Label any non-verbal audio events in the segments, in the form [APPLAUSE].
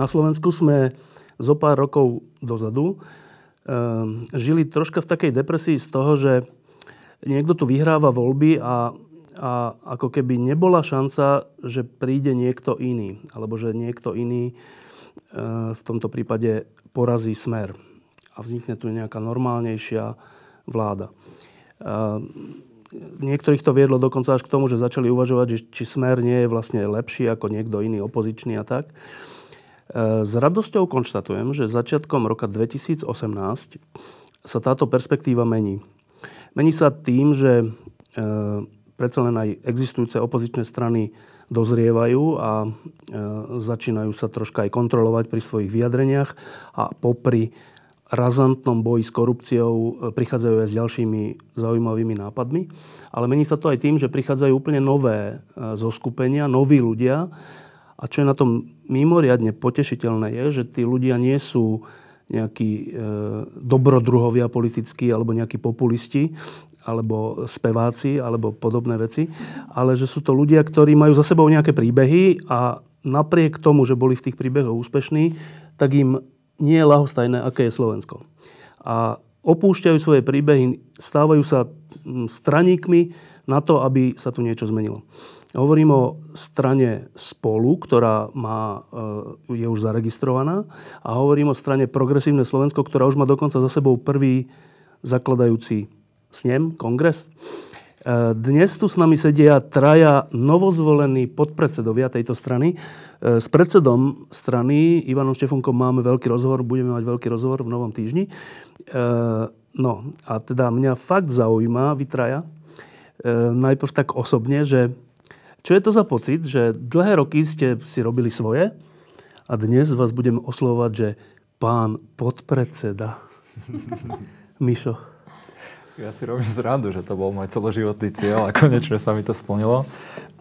Na Slovensku sme zo pár rokov dozadu ehm, žili troška v takej depresii z toho, že niekto tu vyhráva voľby a, a ako keby nebola šanca, že príde niekto iný. Alebo že niekto iný ehm, v tomto prípade porazí smer. A vznikne tu nejaká normálnejšia vláda. Ehm, niektorých to viedlo dokonca až k tomu, že začali uvažovať, či smer nie je vlastne lepší ako niekto iný opozičný a tak. S radosťou konštatujem, že začiatkom roka 2018 sa táto perspektíva mení. Mení sa tým, že e, predsa len aj existujúce opozičné strany dozrievajú a e, začínajú sa troška aj kontrolovať pri svojich vyjadreniach a popri razantnom boji s korupciou e, prichádzajú aj s ďalšími zaujímavými nápadmi. Ale mení sa to aj tým, že prichádzajú úplne nové zoskupenia, noví ľudia, a čo je na tom mimoriadne potešiteľné je, že tí ľudia nie sú nejakí e, dobrodruhovia politickí alebo nejakí populisti alebo speváci alebo podobné veci, ale že sú to ľudia, ktorí majú za sebou nejaké príbehy a napriek tomu, že boli v tých príbehoch úspešní, tak im nie je lahostajné, aké je Slovensko. A opúšťajú svoje príbehy, stávajú sa straníkmi na to, aby sa tu niečo zmenilo. Hovorím o strane Spolu, ktorá má, e, je už zaregistrovaná a hovorím o strane Progresívne Slovensko, ktorá už má dokonca za sebou prvý zakladajúci snem, kongres. E, dnes tu s nami sedia traja novozvolení podpredsedovia tejto strany. E, s predsedom strany Ivanom Štefunkom máme veľký rozhovor, budeme mať veľký rozhovor v novom týždni. No a teda mňa fakt zaujíma, vy traja, najprv tak osobne, že čo je to za pocit, že dlhé roky ste si robili svoje a dnes vás budem oslovať, že pán podpredseda. [LAUGHS] Mišo. Ja si robím zradu, že to bol môj celoživotný cieľ a konečne sa mi to splnilo.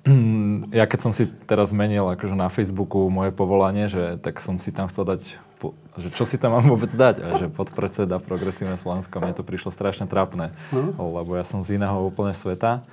[CLEARS THROAT] Ja keď som si teraz zmenil akože na Facebooku moje povolanie, že tak som si tam chcel dať, že čo si tam mám vôbec dať, a že podpredseda Progresívne Slovensko, mne to prišlo strašne trápne, uh-huh. lebo ja som z iného úplne sveta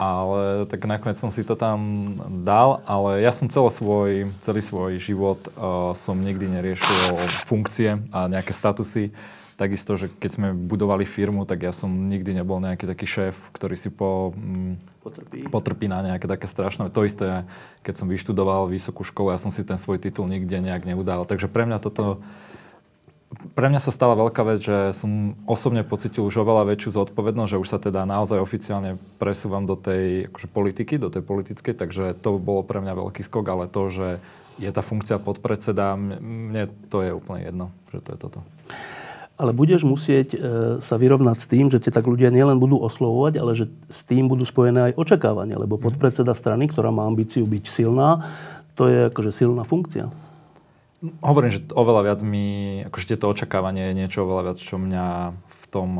ale tak nakoniec som si to tam dal, ale ja som celý svoj, celý svoj život uh, som nikdy neriešil funkcie a nejaké statusy. Takisto, že keď sme budovali firmu, tak ja som nikdy nebol nejaký taký šéf, ktorý si po, mm, potrpí. potrpí na nejaké také strašné. To isté, keď som vyštudoval vysokú školu, ja som si ten svoj titul nikde nejak neudal. Takže pre mňa toto pre mňa sa stala veľká vec, že som osobne pocitil už oveľa väčšiu zodpovednosť, že už sa teda naozaj oficiálne presúvam do tej akože, politiky, do tej politickej, takže to bolo pre mňa veľký skok, ale to, že je tá funkcia podpredseda, mne to je úplne jedno, že to je toto. Ale budeš musieť e, sa vyrovnať s tým, že tie tak ľudia nielen budú oslovovať, ale že s tým budú spojené aj očakávania, lebo mhm. podpredseda strany, ktorá má ambíciu byť silná, to je akože silná funkcia. Hovorím, že oveľa viac mi, akože tieto očakávanie je niečo oveľa viac, čo mňa v tom...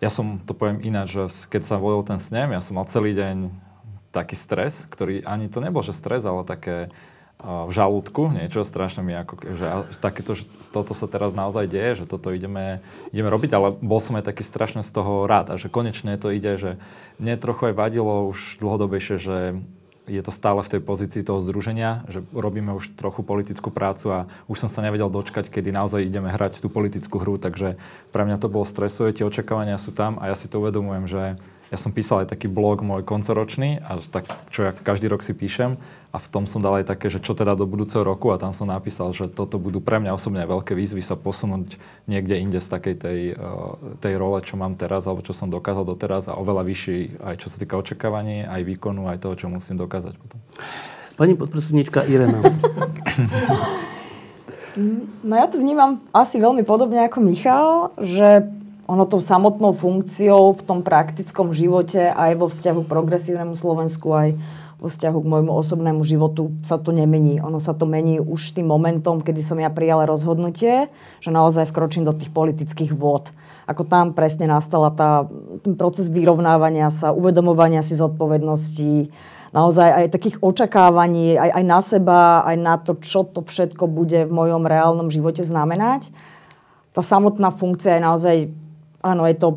Ja som to poviem ináč, že keď sa volil ten snem, ja som mal celý deň taký stres, ktorý ani to nebol, že stres, ale také v žalúdku, niečo strašne mi ako, že takéto, že toto sa teraz naozaj deje, že toto ideme, ideme robiť, ale bol som aj taký strašne z toho rád a že konečne to ide, že mne trochu aj vadilo už dlhodobejšie, že je to stále v tej pozícii toho združenia, že robíme už trochu politickú prácu a už som sa nevedel dočkať, kedy naozaj ideme hrať tú politickú hru, takže pre mňa to bolo stresové, tie očakávania sú tam a ja si to uvedomujem, že ja som písal aj taký blog môj koncoročný, a tak, čo ja každý rok si píšem a v tom som dal aj také, že čo teda do budúceho roku a tam som napísal, že toto budú pre mňa osobne veľké výzvy sa posunúť niekde inde z takej tej, eh, tej role, čo mám teraz alebo čo som dokázal doteraz a oveľa vyšší aj čo sa týka očakávaní, aj výkonu, aj toho, čo musím dokázať potom. Pani podpredsednička Irena. [LAUGHS] No ja to vnímam asi veľmi podobne ako Michal, že ono tou samotnou funkciou v tom praktickom živote aj vo vzťahu k progresívnemu Slovensku, aj vo vzťahu k môjmu osobnému životu sa to nemení. Ono sa to mení už tým momentom, kedy som ja prijala rozhodnutie, že naozaj vkročím do tých politických vôd. Ako tam presne nastala tá, ten proces vyrovnávania sa, uvedomovania si zodpovedností, naozaj aj takých očakávaní, aj, aj na seba, aj na to, čo to všetko bude v mojom reálnom živote znamenať. Tá samotná funkcia je naozaj, áno, je to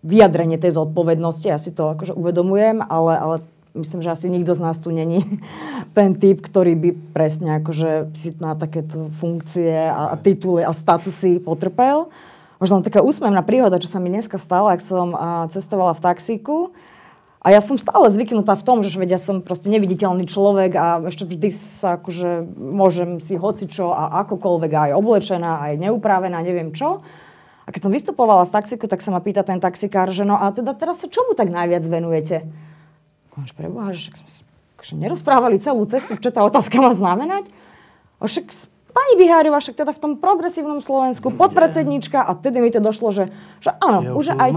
vyjadrenie tej zodpovednosti, ja si to akože uvedomujem, ale, ale myslím, že asi nikto z nás tu není [LAUGHS] ten typ, ktorý by presne akože si na takéto funkcie a, a tituly a statusy potrpel. Možno len taká úsmevná príhoda, čo sa mi dneska stala, ak som a, cestovala v taxíku. A ja som stále zvyknutá v tom, že vedia, ja som proste neviditeľný človek a ešte vždy sa akože môžem si hocičo a akokoľvek aj oblečená, aj neupravená, neviem čo. A keď som vystupovala z taxiku, tak sa ma pýta ten taxikár, že no a teda teraz sa čomu tak najviac venujete? Konč preboha, že však akože nerozprávali celú cestu, čo tá otázka má znamenať. A však pani Biháriova, však teda v tom progresívnom Slovensku, podpredsednička a tedy mi to došlo, že, že áno, ja už aj,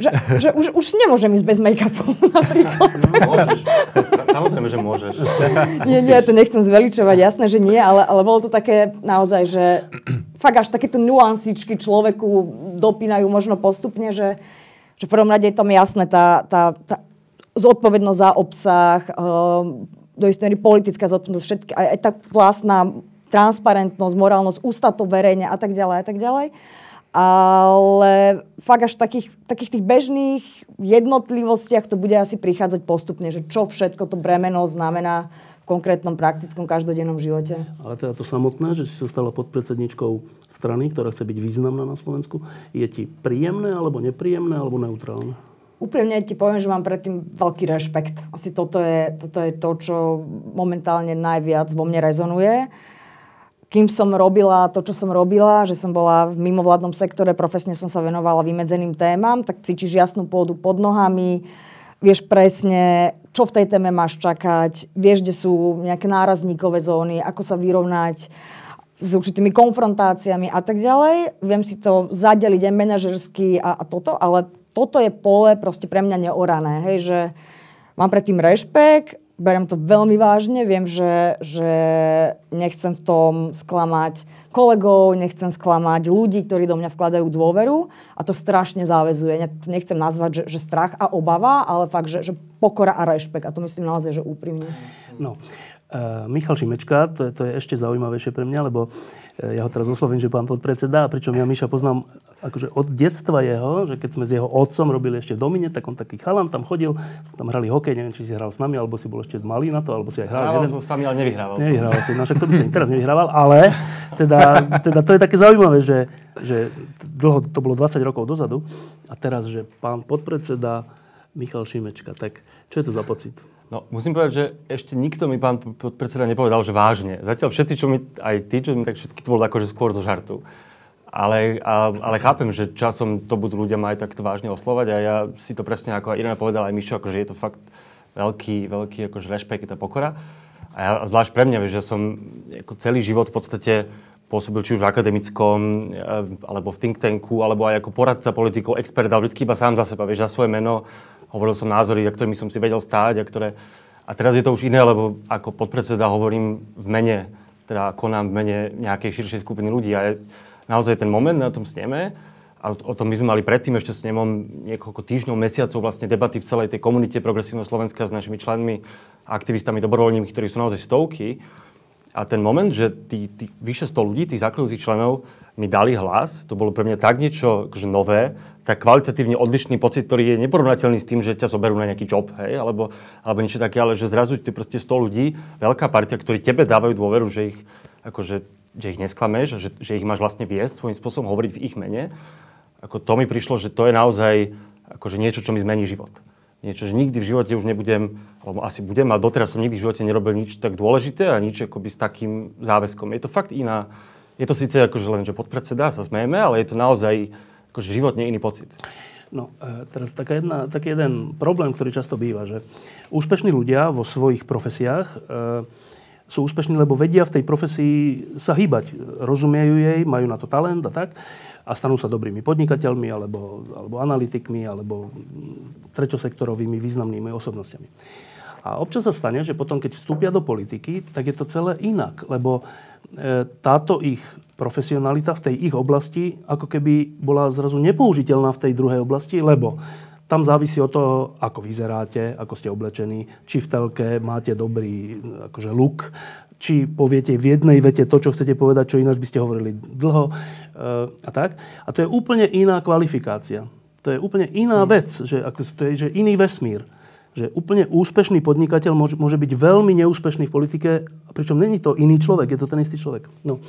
že, že už, už nemôžem ísť bez make-upu [LAUGHS] napríklad. Môžeš, samozrejme, že môžeš. Nie, nie, to nechcem zveličovať, jasné, že nie, ale, ale bolo to také naozaj, že fakt až takéto nuansičky človeku dopínajú možno postupne, že, že v prvom rade je tam jasné tá, tá, tá zodpovednosť za obsah, um, do istej politická zodpovednosť, všetky, aj, aj tá vlastná transparentnosť, morálnosť, ústa to verejne a tak ďalej a tak ďalej. Ale fakt až takých, takých tých bežných jednotlivostiach to bude asi prichádzať postupne, že čo všetko to bremeno znamená v konkrétnom praktickom každodennom živote. Ale teda to samotné, že si sa stala podpredsedničkou strany, ktorá chce byť významná na Slovensku, je ti príjemné, alebo nepríjemné, alebo neutrálne? úprimne ti poviem, že mám predtým veľký rešpekt. Asi toto je, toto je to, čo momentálne najviac vo mne rezonuje. Kým som robila to, čo som robila, že som bola v mimovládnom sektore, profesne som sa venovala vymedzeným témam, tak cítiš jasnú pôdu pod nohami, vieš presne, čo v tej téme máš čakať, vieš, kde sú nejaké nárazníkové zóny, ako sa vyrovnať s určitými konfrontáciami a tak ďalej. Viem si to zadeliť aj manažersky a, a toto, ale toto je pole proste pre mňa neorané, hej, že mám predtým rešpekt, beriem to veľmi vážne, viem, že, že nechcem v tom sklamať kolegov, nechcem sklamať ľudí, ktorí do mňa vkladajú dôveru a to strašne záväzuje. Nechcem nazvať, že, že strach a obava, ale fakt, že, že pokora a rešpekt a to myslím naozaj, že úprimne. No, Michal Šimečka, to je, to je ešte zaujímavejšie pre mňa, lebo uh, ja ho teraz oslovím, že pán podpredseda, pričom ja Miša poznám akože od detstva jeho, že keď sme s jeho otcom robili ešte v Domine, tak on taký chalan tam chodil, tam hrali hokej, neviem, či si hral s nami, alebo si bol ešte malý na to, alebo si aj hral. Hrával som s vami, ale nevyhrával. Nevyhrával si, no však to by som teraz nevyhrával, ale teda, teda to je také zaujímavé, že, že dlho, to bolo 20 rokov dozadu a teraz, že pán podpredseda Michal Šimečka, tak čo je to za pocit? No, musím povedať, že ešte nikto mi, pán podpredseda, nepovedal, že vážne. Zatiaľ všetci, čo mi, aj tí, čo mi, tak všetky to bolo akože skôr zo žartu. Ale, a, ale chápem, že časom to budú ľudia ma aj takto vážne oslovať a ja si to presne ako Irena povedala aj Mišo, akože je to fakt veľký, veľký akože rešpekt a pokora. A ja, zvlášť pre mňa, že som ako celý život v podstate pôsobil či už v akademickom, e, alebo v think tanku, alebo aj ako poradca politikov, expert, ale vždy iba sám za seba, vieš, za svoje meno hovoril som názory, za ktorými som si vedel stáť a ktoré... A teraz je to už iné, lebo ako podpredseda hovorím v mene, teda konám v mene nejakej širšej skupiny ľudí a je naozaj ten moment na tom sneme, a o tom my sme mali predtým ešte s nemom niekoľko týždňov, mesiacov vlastne debaty v celej tej komunite Progresívneho Slovenska s našimi členmi, aktivistami, dobrovoľníkmi, ktorí sú naozaj stovky. A ten moment, že tí, tí vyše 100 ľudí, tých základných členov, mi dali hlas, to bolo pre mňa tak niečo akože nové, tak kvalitatívne odlišný pocit, ktorý je neporovnateľný s tým, že ťa zoberú na nejaký job, hej, alebo, alebo niečo také, ale že zrazu ty proste 100 ľudí, veľká partia, ktorí tebe dávajú dôveru, že ich, akože, že ich nesklameš, že, že ich máš vlastne viesť svojím spôsobom, hovoriť v ich mene. Ako to mi prišlo, že to je naozaj akože niečo, čo mi zmení život. Niečo, že nikdy v živote už nebudem, alebo asi budem, ale doteraz som nikdy v živote nerobil nič tak dôležité a nič akoby s takým záväzkom. Je to fakt iná, je to síce akože len, že podpredseda sa smejeme, ale je to naozaj akože životne iný pocit. No, e, teraz taká jedna, taký jeden problém, ktorý často býva, že úspešní ľudia vo svojich profesiách e, sú úspešní, lebo vedia v tej profesii sa hýbať. Rozumiejú jej, majú na to talent a tak a stanú sa dobrými podnikateľmi alebo, alebo analytikmi alebo treťosektorovými významnými osobnostiami. A občas sa stane, že potom, keď vstúpia do politiky, tak je to celé inak, lebo e, táto ich profesionalita v tej ich oblasti ako keby bola zrazu nepoužiteľná v tej druhej oblasti, lebo tam závisí od toho, ako vyzeráte, ako ste oblečení, či v telke máte dobrý akože look, či poviete v jednej vete to, čo chcete povedať, čo ináč by ste hovorili dlho e, a tak. A to je úplne iná kvalifikácia. To je úplne iná hmm. vec, že, to je že iný vesmír že úplne úspešný podnikateľ môže, môže byť veľmi neúspešný v politike, pričom není to iný človek, je to ten istý človek. No.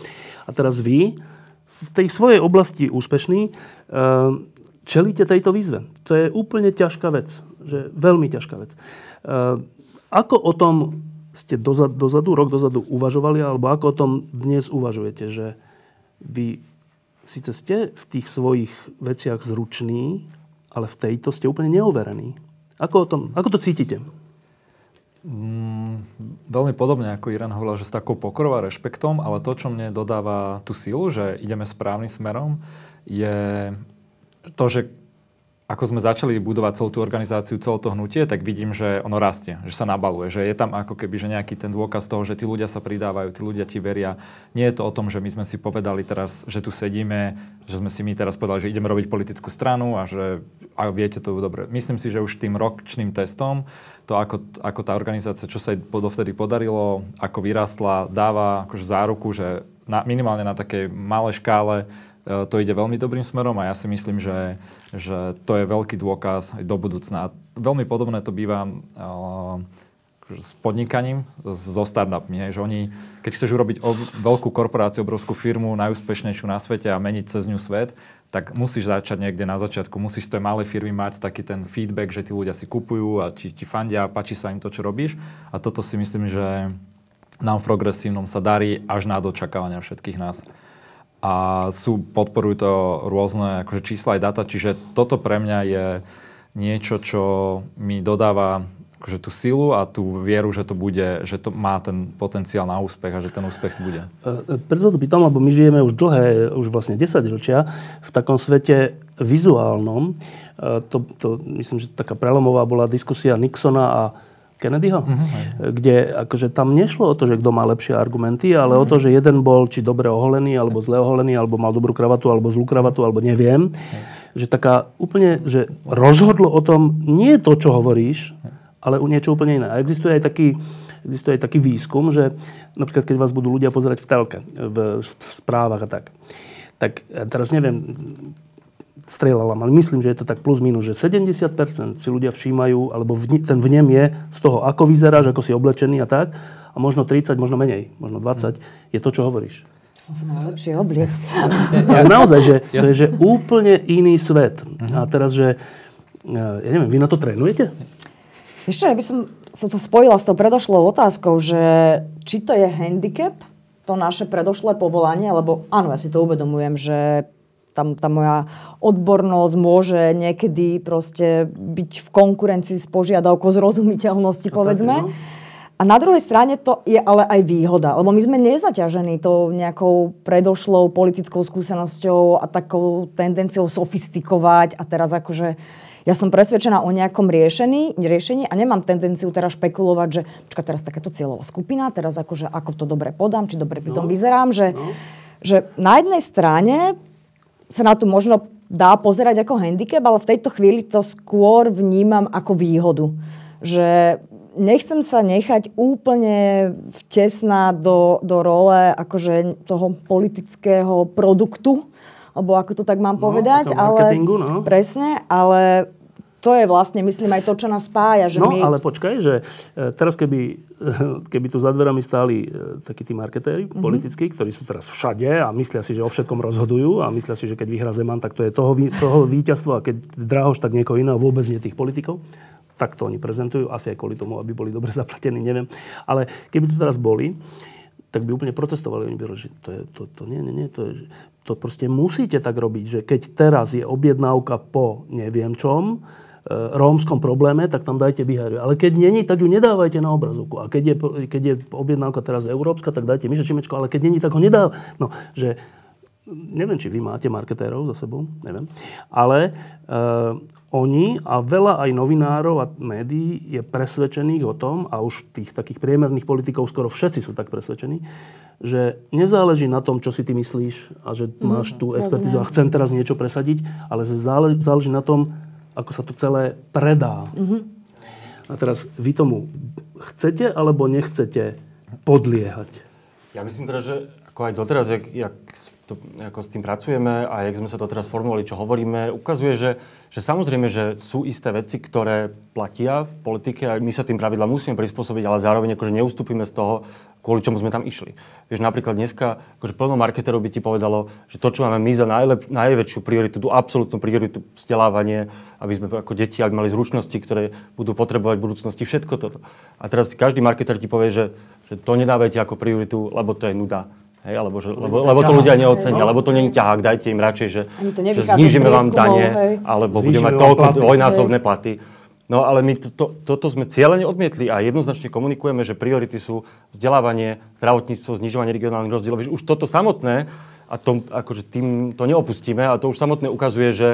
A teraz vy, v tej svojej oblasti úspešný, uh, čelíte tejto výzve. To je úplne ťažká vec. Že veľmi ťažká vec. Uh, ako o tom ste dozadu, dozadu, rok dozadu uvažovali, alebo ako o tom dnes uvažujete, že vy síce ste v tých svojich veciach zruční, ale v tejto ste úplne neoverení. Ako, o tom, ako to cítite? Mm, veľmi podobne ako Irán hovoril, že s takou pokorou a rešpektom, ale to, čo mne dodáva tú silu, že ideme správnym smerom, je to, že ako sme začali budovať celú tú organizáciu, celé to hnutie, tak vidím, že ono rastie, že sa nabaluje, že je tam ako keby že nejaký ten dôkaz toho, že tí ľudia sa pridávajú, tí ľudia ti veria. Nie je to o tom, že my sme si povedali teraz, že tu sedíme, že sme si my teraz povedali, že ideme robiť politickú stranu a že a viete to dobre. Myslím si, že už tým ročným testom to, ako, ako tá organizácia, čo sa jej dovtedy podarilo, ako vyrástla, dáva akože záruku, že na, minimálne na takej malej škále to ide veľmi dobrým smerom a ja si myslím, že, že to je veľký dôkaz aj do budúcna. Veľmi podobné to býva uh, s podnikaním, so startupmi. Hej, že oni, keď chceš urobiť ob, veľkú korporáciu, obrovskú firmu, najúspešnejšiu na svete a meniť cez ňu svet, tak musíš začať niekde na začiatku. Musíš z tej malej firmy mať taký ten feedback, že tí ľudia si kupujú a ti, ti fandia, páči sa im to, čo robíš. A toto si myslím, že nám v progresívnom sa darí až na dočakávania všetkých nás a sú, podporujú to rôzne akože čísla aj data, čiže toto pre mňa je niečo, čo mi dodáva akože tú silu a tú vieru, že to bude, že to má ten potenciál na úspech a že ten úspech bude. E, e, preto to pýtam, lebo my žijeme už dlhé, už vlastne 10 ročia v takom svete vizuálnom. E, to, to, myslím, že taká prelomová bola diskusia Nixona a Kennedyho, uh-huh. kde akože tam nešlo o to, že kto má lepšie argumenty, ale uh-huh. o to, že jeden bol či dobre oholený, alebo zle oholený, alebo mal dobrú kravatu, alebo zlú kravatu, alebo neviem. Uh-huh. Že taká úplne, že rozhodlo o tom nie to, čo hovoríš, ale u niečo úplne iné. A existuje aj taký, existuje aj taký výskum, že napríklad keď vás budú ľudia pozerať v telke, v správach a tak, tak teraz neviem, strieľala, ale myslím, že je to tak plus minus, že 70% si ľudia všímajú, alebo v, ten vnem je z toho, ako vyzeráš, ako si oblečený a tak, a možno 30, možno menej, možno 20, je to, čo hovoríš. Som sa mal lepšie obliecť. [LAUGHS] Ja, naozaj, že to je že úplne iný svet. A teraz, že, ja neviem, vy na to trénujete? Ešte, ja by som sa to spojila s tou predošlou otázkou, že či to je handicap, to naše predošlé povolanie, lebo áno, ja si to uvedomujem, že tam tá moja odbornosť môže niekedy proste byť v konkurencii s požiadavkou zrozumiteľnosti, povedzme. No. A na druhej strane to je ale aj výhoda, lebo my sme nezaťažení tou nejakou predošlou politickou skúsenosťou a takou tendenciou sofistikovať a teraz akože ja som presvedčená o nejakom riešení, riešení a nemám tendenciu teraz špekulovať, že počka, teraz takáto cieľová skupina, teraz akože ako to dobre podám, či dobre pri tom no. vyzerám, že, no. že na jednej strane sa na to možno dá pozerať ako handicap, ale v tejto chvíli to skôr vnímam ako výhodu. Že nechcem sa nechať úplne vtesná do, do role akože toho politického produktu, alebo ako to tak mám no, povedať, ale no. presne, ale to je vlastne, myslím, aj to, čo nás spája. Že no, my... ale počkaj, že e, teraz keby, [LAUGHS] keby tu za dverami stáli e, takí tí marketéri mm-hmm. politickí, ktorí sú teraz všade a myslia si, že o všetkom rozhodujú a myslia si, že keď vyhrá Zeman, tak to je toho, toho víťazstvo a keď Drahoš, tak niekoho iného, vôbec nie tých politikov. Tak to oni prezentujú, asi aj kvôli tomu, aby boli dobre [LAUGHS] zaplatení, neviem. Ale keby tu teraz boli, tak by úplne protestovali. Oni by že to, je, to, to nie, nie, nie, to, je, to proste musíte tak robiť, že keď teraz je objednávka po neviem čom, rómskom probléme, tak tam dajte bihariu. Ale keď není, tak ju nedávajte na obrazovku. A keď je, keď je objednávka teraz európska, tak dajte Miša Čimečko, ale keď není, tak ho nedá. No, že neviem, či vy máte marketérov za sebou, neviem. Ale uh, oni a veľa aj novinárov a médií je presvedčených o tom, a už tých takých priemerných politikov skoro všetci sú tak presvedčení, že nezáleží na tom, čo si ty myslíš a že máš tú expertizu a chcem teraz niečo presadiť, ale záleží na tom, ako sa to celé predá. A teraz vy tomu chcete alebo nechcete podliehať? Ja myslím teda, že ako aj doteraz, jak, jak to, ako s tým pracujeme a jak sme sa to teraz formulovali, čo hovoríme, ukazuje, že, že samozrejme, že sú isté veci, ktoré platia v politike a my sa tým pravidla musíme prispôsobiť, ale zároveň akože neustúpime z toho, kvôli čomu sme tam išli. Vieš, napríklad dneska akože plno marketerov by ti povedalo, že to, čo máme my za najlep, najväčšiu prioritu, tú absolútnu prioritu vzdelávanie, aby sme ako deti aby mali zručnosti, ktoré budú potrebovať v budúcnosti, všetko toto. A teraz každý marketer ti povie, že, že to nedávajte ako prioritu, lebo to je nuda Hej, alebo, že, lebo, lebo to ľudia neocenia, lebo to není ťahák, dajte im radšej, že, že znížime vám dane, alebo budeme mať toľko dvojnásobné platy. No ale my to, to, toto sme cieľene odmietli a jednoznačne komunikujeme, že priority sú vzdelávanie, zdravotníctvo, znižovanie regionálnych rozdielov. Už toto samotné, a to, akože tým to neopustíme, a to už samotné ukazuje, že,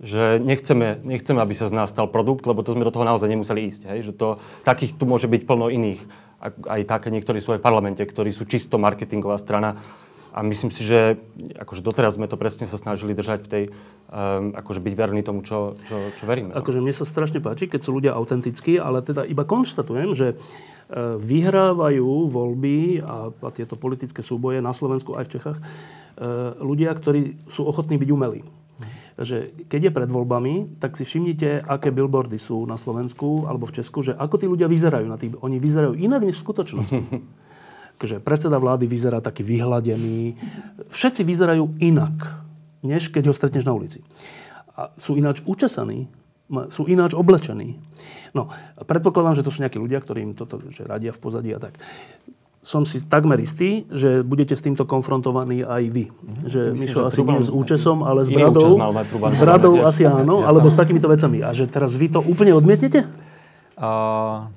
že nechceme, nechceme, aby sa z nás stal produkt, lebo to sme do toho naozaj nemuseli ísť. Hej? Že to, takých tu môže byť plno iných aj také niektorí sú aj v parlamente, ktorí sú čisto marketingová strana. A myslím si, že akože doteraz sme to presne sa snažili držať v tej, um, akože byť verný tomu, čo, čo, čo veríme. No. Akože mne sa strašne páči, keď sú ľudia autentickí, ale teda iba konštatujem, že e, vyhrávajú voľby a, a tieto politické súboje na Slovensku aj v Čechách e, ľudia, ktorí sú ochotní byť umelí že keď je pred voľbami, tak si všimnite, aké billboardy sú na Slovensku alebo v Česku, že ako tí ľudia vyzerajú na tých, oni vyzerajú inak než v skutočnosti. [LAUGHS] že predseda vlády vyzerá taký vyhladený. Všetci vyzerajú inak, než keď ho stretneš na ulici. A sú ináč učesaní, sú ináč oblečení. No, predpokladám, že to sú nejakí ľudia, ktorí im toto že radia v pozadí a tak som si takmer istý, že budete s týmto konfrontovaní aj vy. Mm-hmm. Že myslím, Mišo že asi nie s účesom, ale s bradou. S bradou asi áno, ja alebo s takýmito vecami. A že teraz vy to úplne odmietnete? Uh,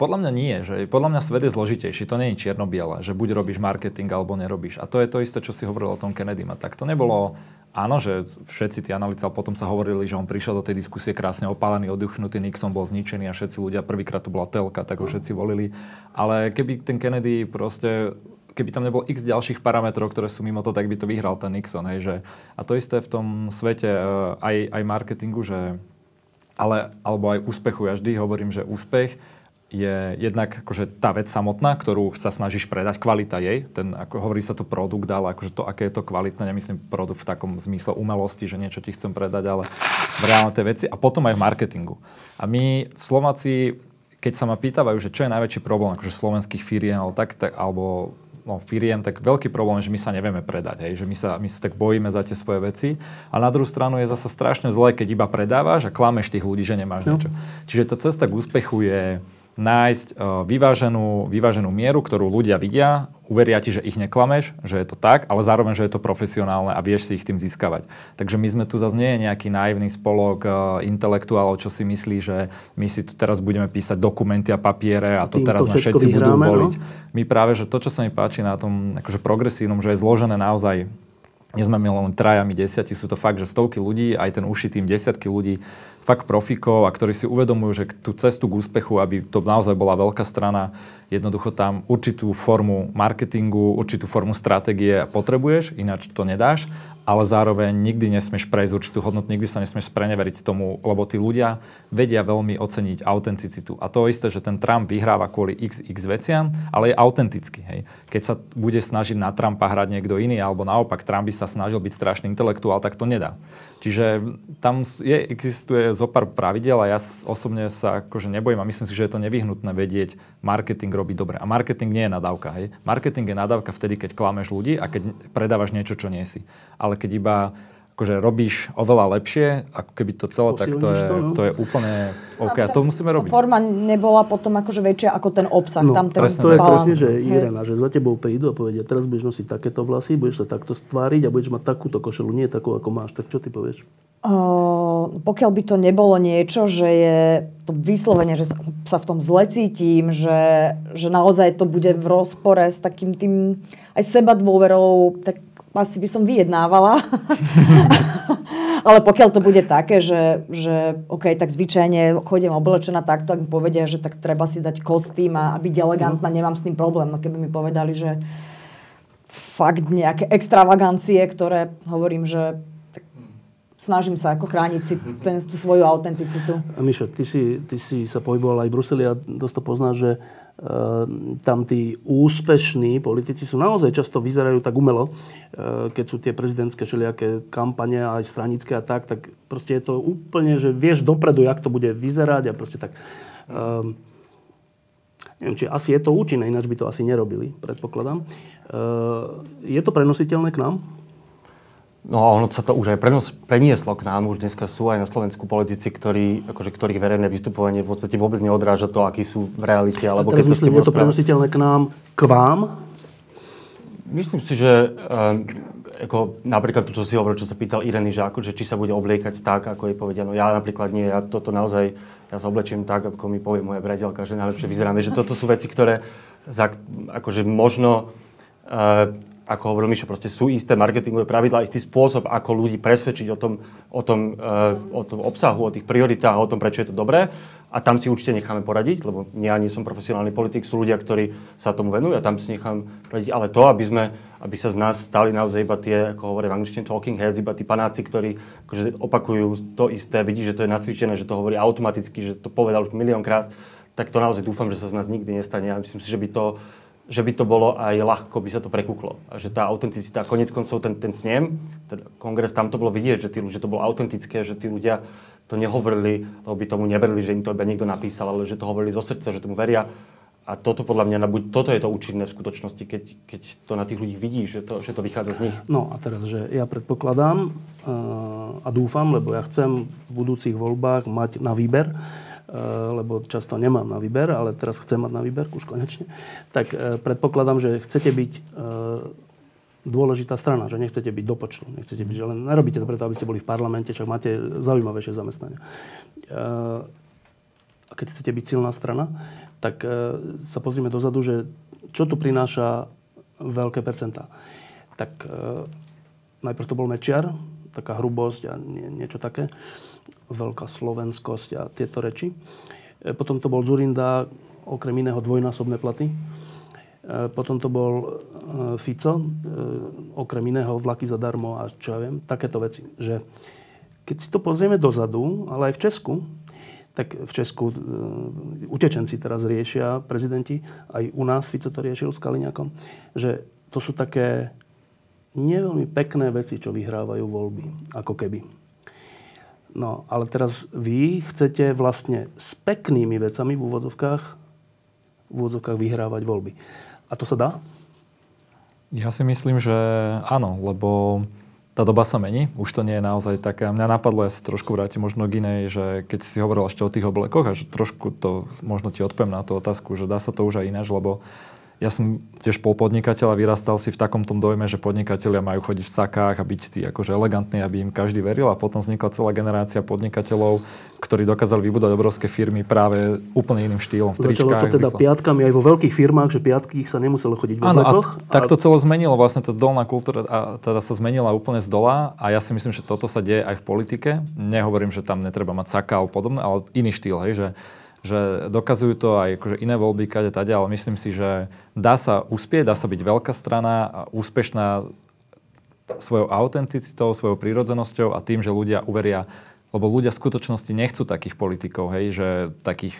podľa mňa nie. Že podľa mňa svet je zložitejší. To nie je čierno-biele, že buď robíš marketing, alebo nerobíš. A to je to isté, čo si hovoril o tom Kennedy. Tak to nebolo Áno, že všetci tí analytici, ale potom sa hovorili, že on prišiel do tej diskusie krásne opálený, oddychnutý, Nixon bol zničený a všetci ľudia, prvýkrát to bola telka, tak ho všetci volili. Ale keby ten Kennedy proste keby tam nebol x ďalších parametrov, ktoré sú mimo to, tak by to vyhral ten Nixon. Hej, že, a to isté v tom svete eh, aj, aj marketingu, že, ale, alebo aj úspechu. Ja vždy hovorím, že úspech je jednak akože tá vec samotná, ktorú sa snažíš predať, kvalita jej, ten, ako hovorí sa to produkt, ale akože to, aké je to kvalitné, nemyslím produkt v takom zmysle umelosti, že niečo ti chcem predať, ale v reálne tie veci a potom aj v marketingu. A my Slováci, keď sa ma pýtavajú, že čo je najväčší problém akože slovenských firiem, alebo, tak, tak, alebo no, firiem, tak veľký problém že my sa nevieme predať, hej, že my sa, my sa tak bojíme za tie svoje veci. A na druhú stranu je zase strašne zlé, keď iba predávaš a klameš tých ľudí, že nemáš no. niečo. Čiže tá cesta k úspechu je nájsť uh, vyváženú, vyváženú mieru, ktorú ľudia vidia, uveria ti, že ich neklameš, že je to tak, ale zároveň, že je to profesionálne a vieš si ich tým získavať. Takže my sme tu zase nie nejaký naivný spolok uh, intelektuálov, čo si myslí, že my si tu teraz budeme písať dokumenty a papiere a to teraz na všetci vyhráme, budú voliť. No? My práve, že to, čo sa mi páči na tom akože progresívnom, že je zložené naozaj nie sme len trajami desiatí, sú to fakt, že stovky ľudí, aj ten uši tým desiatky ľudí, fakt profikov a ktorí si uvedomujú, že tú cestu k úspechu, aby to naozaj bola veľká strana, jednoducho tam určitú formu marketingu, určitú formu stratégie potrebuješ, ináč to nedáš, ale zároveň nikdy nesmieš prejsť určitú hodnotu, nikdy sa nesmieš preneveriť tomu, lebo tí ľudia vedia veľmi oceniť autenticitu. A to isté, že ten Trump vyhráva kvôli x, x veciam, ale je autentický. Hej. Keď sa bude snažiť na Trumpa hrať niekto iný, alebo naopak Trump by sa snažil byť strašný intelektuál, tak to nedá. Čiže tam je, existuje zo pár pravidel a ja osobne sa akože nebojím a myslím si, že je to nevyhnutné vedieť marketing robiť dobre. A marketing nie je nadávka. Hej? Marketing je nadávka vtedy, keď klameš ľudí a keď predávaš niečo, čo nie si. Ale keď iba akože robíš oveľa lepšie, ako keby to celé, tak to je, to, no. to je úplne OK. A to musíme robiť. Forma nebola potom akože väčšia ako ten obsah. No, tam ten presne, to je presne, že Irena, že za tebou prídu a povedia, teraz budeš nosiť takéto vlasy, budeš sa takto stváriť a budeš mať takúto košelu, nie takú, ako máš. Tak čo ty povieš? Uh, pokiaľ by to nebolo niečo, že je to vyslovene, že sa v tom zle cítim, že, že naozaj to bude v rozpore s takým tým aj seba dôverou, tak asi by som vyjednávala. [LAUGHS] Ale pokiaľ to bude také, že, že OK, tak zvyčajne chodím oblečená takto, ak mi povedia, že tak treba si dať kostým a byť elegantná, no. nemám s tým problém. No keby mi povedali, že fakt nejaké extravagancie, ktoré hovorím, že snažím sa ako chrániť si ten, tú svoju autenticitu. Mišo, ty si, ty si sa pohyboval aj v Bruseli a dosť to poznáš, že tam tí úspešní politici sú naozaj často vyzerajú tak umelo, uh, keď sú tie prezidentské všelijaké kampane aj stranické a tak, tak proste je to úplne, že vieš dopredu, jak to bude vyzerať a proste tak... Uh, neviem, či asi je to účinné, ináč by to asi nerobili, predpokladám. Je to prenositeľné k nám? No a ono sa to už aj prenieslo k nám. Už dneska sú aj na Slovensku politici, ktorí, akože, ktorých verejné vystupovanie v podstate vôbec neodráža to, akí sú v realite. Alebo keď myslím, je to prenositeľné k nám, k vám? Myslím si, že um, ako napríklad to, čo si hovoril, čo sa pýtal Ireny, že, ako, že či sa bude obliekať tak, ako je povedia. No ja napríklad nie, ja toto naozaj, ja sa oblečím tak, ako mi povie moja priateľka, že najlepšie vyzerám. Že toto sú veci, ktoré za, akože možno uh, ako hovoril Mišo, proste sú isté marketingové pravidlá, istý spôsob, ako ľudí presvedčiť o tom, o tom, uh, o tom obsahu, o tých prioritách, o tom, prečo je to dobré. A tam si určite necháme poradiť, lebo ja nie som profesionálny politik, sú ľudia, ktorí sa tomu venujú a tam si nechám poradiť. Ale to, aby, sme, aby sa z nás stali naozaj iba tie, ako hovorí v angličtine, talking heads, iba tí panáci, ktorí akože opakujú to isté, vidí, že to je nacvičené, že to hovorí automaticky, že to povedal už miliónkrát, tak to naozaj dúfam, že sa z nás nikdy nestane. Ja myslím si, že by to že by to bolo aj ľahko, by sa to prekúklo. Že tá autenticita, konec koncov ten, ten snem, ten kongres, tam to bolo vidieť, že, tí, že to bolo autentické, že tí ľudia to nehovorili, lebo by tomu neverili, že im to iba niekto napísal, ale že to hovorili zo srdca, že tomu veria. A toto podľa mňa, toto je to účinné v skutočnosti, keď, keď to na tých ľudí vidí, že to, že to vychádza z nich. No a teraz, že ja predpokladám uh, a dúfam, lebo ja chcem v budúcich voľbách mať na výber, lebo často nemám na výber, ale teraz chcem mať na výber, už konečne, tak eh, predpokladám, že chcete byť eh, dôležitá strana, že nechcete byť do počtu, nechcete byť, že len nerobíte to preto, aby ste boli v parlamente, čak máte zaujímavejšie zamestnania. A keď chcete byť silná strana, tak sa pozrime dozadu, že čo tu prináša veľké percentá. Tak najprv to bol Mečiar, taká hrubosť a niečo také veľká slovenskosť a tieto reči. E, potom to bol Zurinda, okrem iného dvojnásobné platy. E, potom to bol e, Fico, okrem iného vlaky zadarmo a čo ja viem, takéto veci. Že keď si to pozrieme dozadu, ale aj v Česku, tak v Česku utečenci teraz riešia, prezidenti, aj u nás Fico to riešil s Kaliňakom, že to sú také nie veľmi pekné veci, čo vyhrávajú voľby, ako keby. No, ale teraz vy chcete vlastne s peknými vecami v úvodzovkách, v úvodzovkách vyhrávať voľby. A to sa dá? Ja si myslím, že áno, lebo tá doba sa mení, už to nie je naozaj také. Mňa napadlo, ja sa trošku vrátim možno k inej, že keď si hovoril ešte o tých oblekoch a že trošku to, možno ti odpoviem na tú otázku, že dá sa to už aj ináč, lebo ja som tiež bol podnikateľ a vyrastal si v takom tom dojme, že podnikatelia majú chodiť v sakách a byť tí akože elegantní, aby im každý veril a potom vznikla celá generácia podnikateľov, ktorí dokázali vybudovať obrovské firmy práve úplne iným štýlom. V Začalo to teda vychlo. piatkami aj vo veľkých firmách, že piatky ich sa nemuselo chodiť v Áno, a tak to celé zmenilo, vlastne tá dolná kultúra a teda sa zmenila úplne z dola a ja si myslím, že toto sa deje aj v politike. Nehovorím, že tam netreba mať saka alebo podobné, ale iný štýl, hej, že že dokazujú to aj akože iné voľby, kade tade, ale myslím si, že dá sa uspieť, dá sa byť veľká strana a úspešná svojou autenticitou, svojou prírodzenosťou a tým, že ľudia uveria, lebo ľudia v skutočnosti nechcú takých politikov, hej, že takých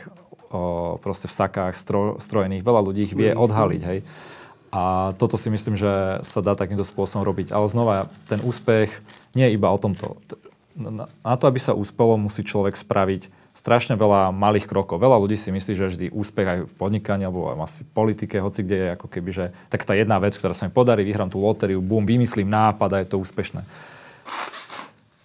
o, proste v sakách stro, strojených, veľa ľudí ich vie odhaliť, hej. A toto si myslím, že sa dá takýmto spôsobom robiť. Ale znova, ten úspech nie je iba o tomto. Na to, aby sa úspelo, musí človek spraviť strašne veľa malých krokov. Veľa ľudí si myslí, že vždy úspech aj v podnikaní alebo asi v politike, hoci kde je ako keby, že tak tá jedna vec, ktorá sa mi podarí, vyhrám tú lotériu, bum, vymyslím nápad a je to úspešné.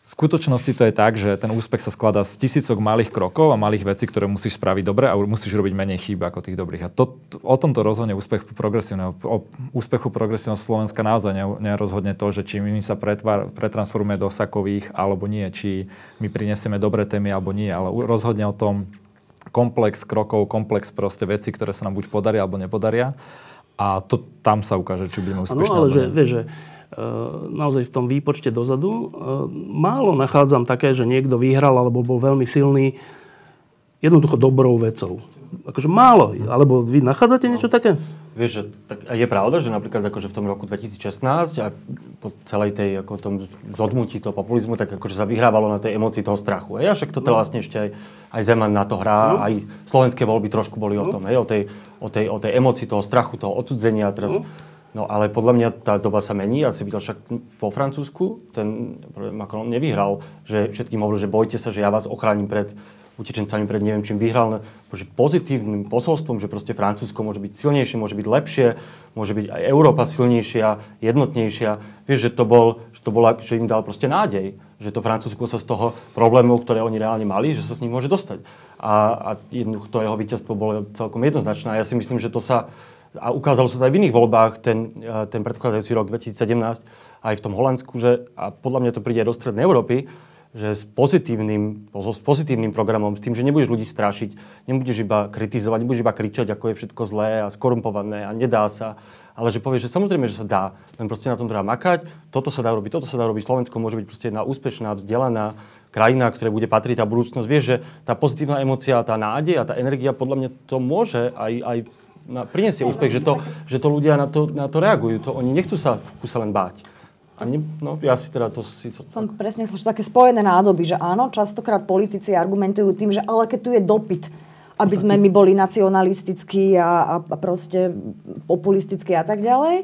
V skutočnosti to je tak, že ten úspech sa skladá z tisícok malých krokov a malých vecí, ktoré musíš spraviť dobre a musíš robiť menej chýb ako tých dobrých. A to, o tomto rozhodne úspech progresívneho, o úspechu progresívneho Slovenska naozaj nerozhodne to, že či my sa pretvar, pretransformujeme do sakových alebo nie, či my prinesieme dobré témy alebo nie, ale rozhodne o tom komplex krokov, komplex proste veci, ktoré sa nám buď podaria alebo nepodaria. A to tam sa ukáže, či budeme úspešní. No, ale že, vieš, že naozaj v tom výpočte dozadu, málo nachádzam také, že niekto vyhral alebo bol veľmi silný jednoducho dobrou vecou. Akože málo. Alebo vy nachádzate niečo také? Vieš, že tak je pravda, že napríklad akože v tom roku 2016 a po celej tej ako tom zodmutí toho populizmu, tak akože sa vyhrávalo na tej emocii toho strachu. Hej? A však to teda vlastne ešte aj, aj Zeman na to hrá, no. aj slovenské voľby trošku boli o no. tom, hej? O, tej, o, tej, o tej emocii toho strachu, toho odsudzenia. Teraz, no. No ale podľa mňa tá doba sa mení. Ja si videl však vo Francúzsku, ten Macron nevyhral, že všetkým hovoril, že bojte sa, že ja vás ochránim pred utečencami pred neviem čím vyhral, že pozitívnym posolstvom, že proste Francúzsko môže byť silnejšie, môže byť lepšie, môže byť aj Európa silnejšia, jednotnejšia. Vieš, že to, bol, že to bola, že im dal proste nádej, že to Francúzsko sa z toho problémov, ktoré oni reálne mali, že sa s nich môže dostať. A, a jednoducho to jeho víťazstvo bolo celkom jednoznačné. A ja si myslím, že to sa, a ukázalo sa to aj v iných voľbách, ten, ten predchádzajúci rok 2017, aj v tom Holandsku, že, a podľa mňa to príde aj do Strednej Európy, že s pozitívnym, s pozitívnym programom, s tým, že nebudeš ľudí strašiť, nebudeš iba kritizovať, nebudeš iba kričať, ako je všetko zlé a skorumpované a nedá sa, ale že povieš, že samozrejme, že sa dá, len proste na tom treba makať, toto sa dá robiť, toto sa dá robiť, Slovensko môže byť proste jedna úspešná, vzdelaná krajina, ktoré bude patriť tá budúcnosť. Vieš, že tá pozitívna emocia, tá nádej a tá energia, podľa mňa to môže aj, aj na, priniesie úspech, že to, že to ľudia na to, na to reagujú. To, oni nechcú sa v kuse len báť. A no, ja si teda to si... To, som tak. presne slyšel také spojené nádoby, že áno, častokrát politici argumentujú tým, že ale keď tu je dopyt, aby sme my boli nacionalistickí a, a proste populistickí a tak ďalej.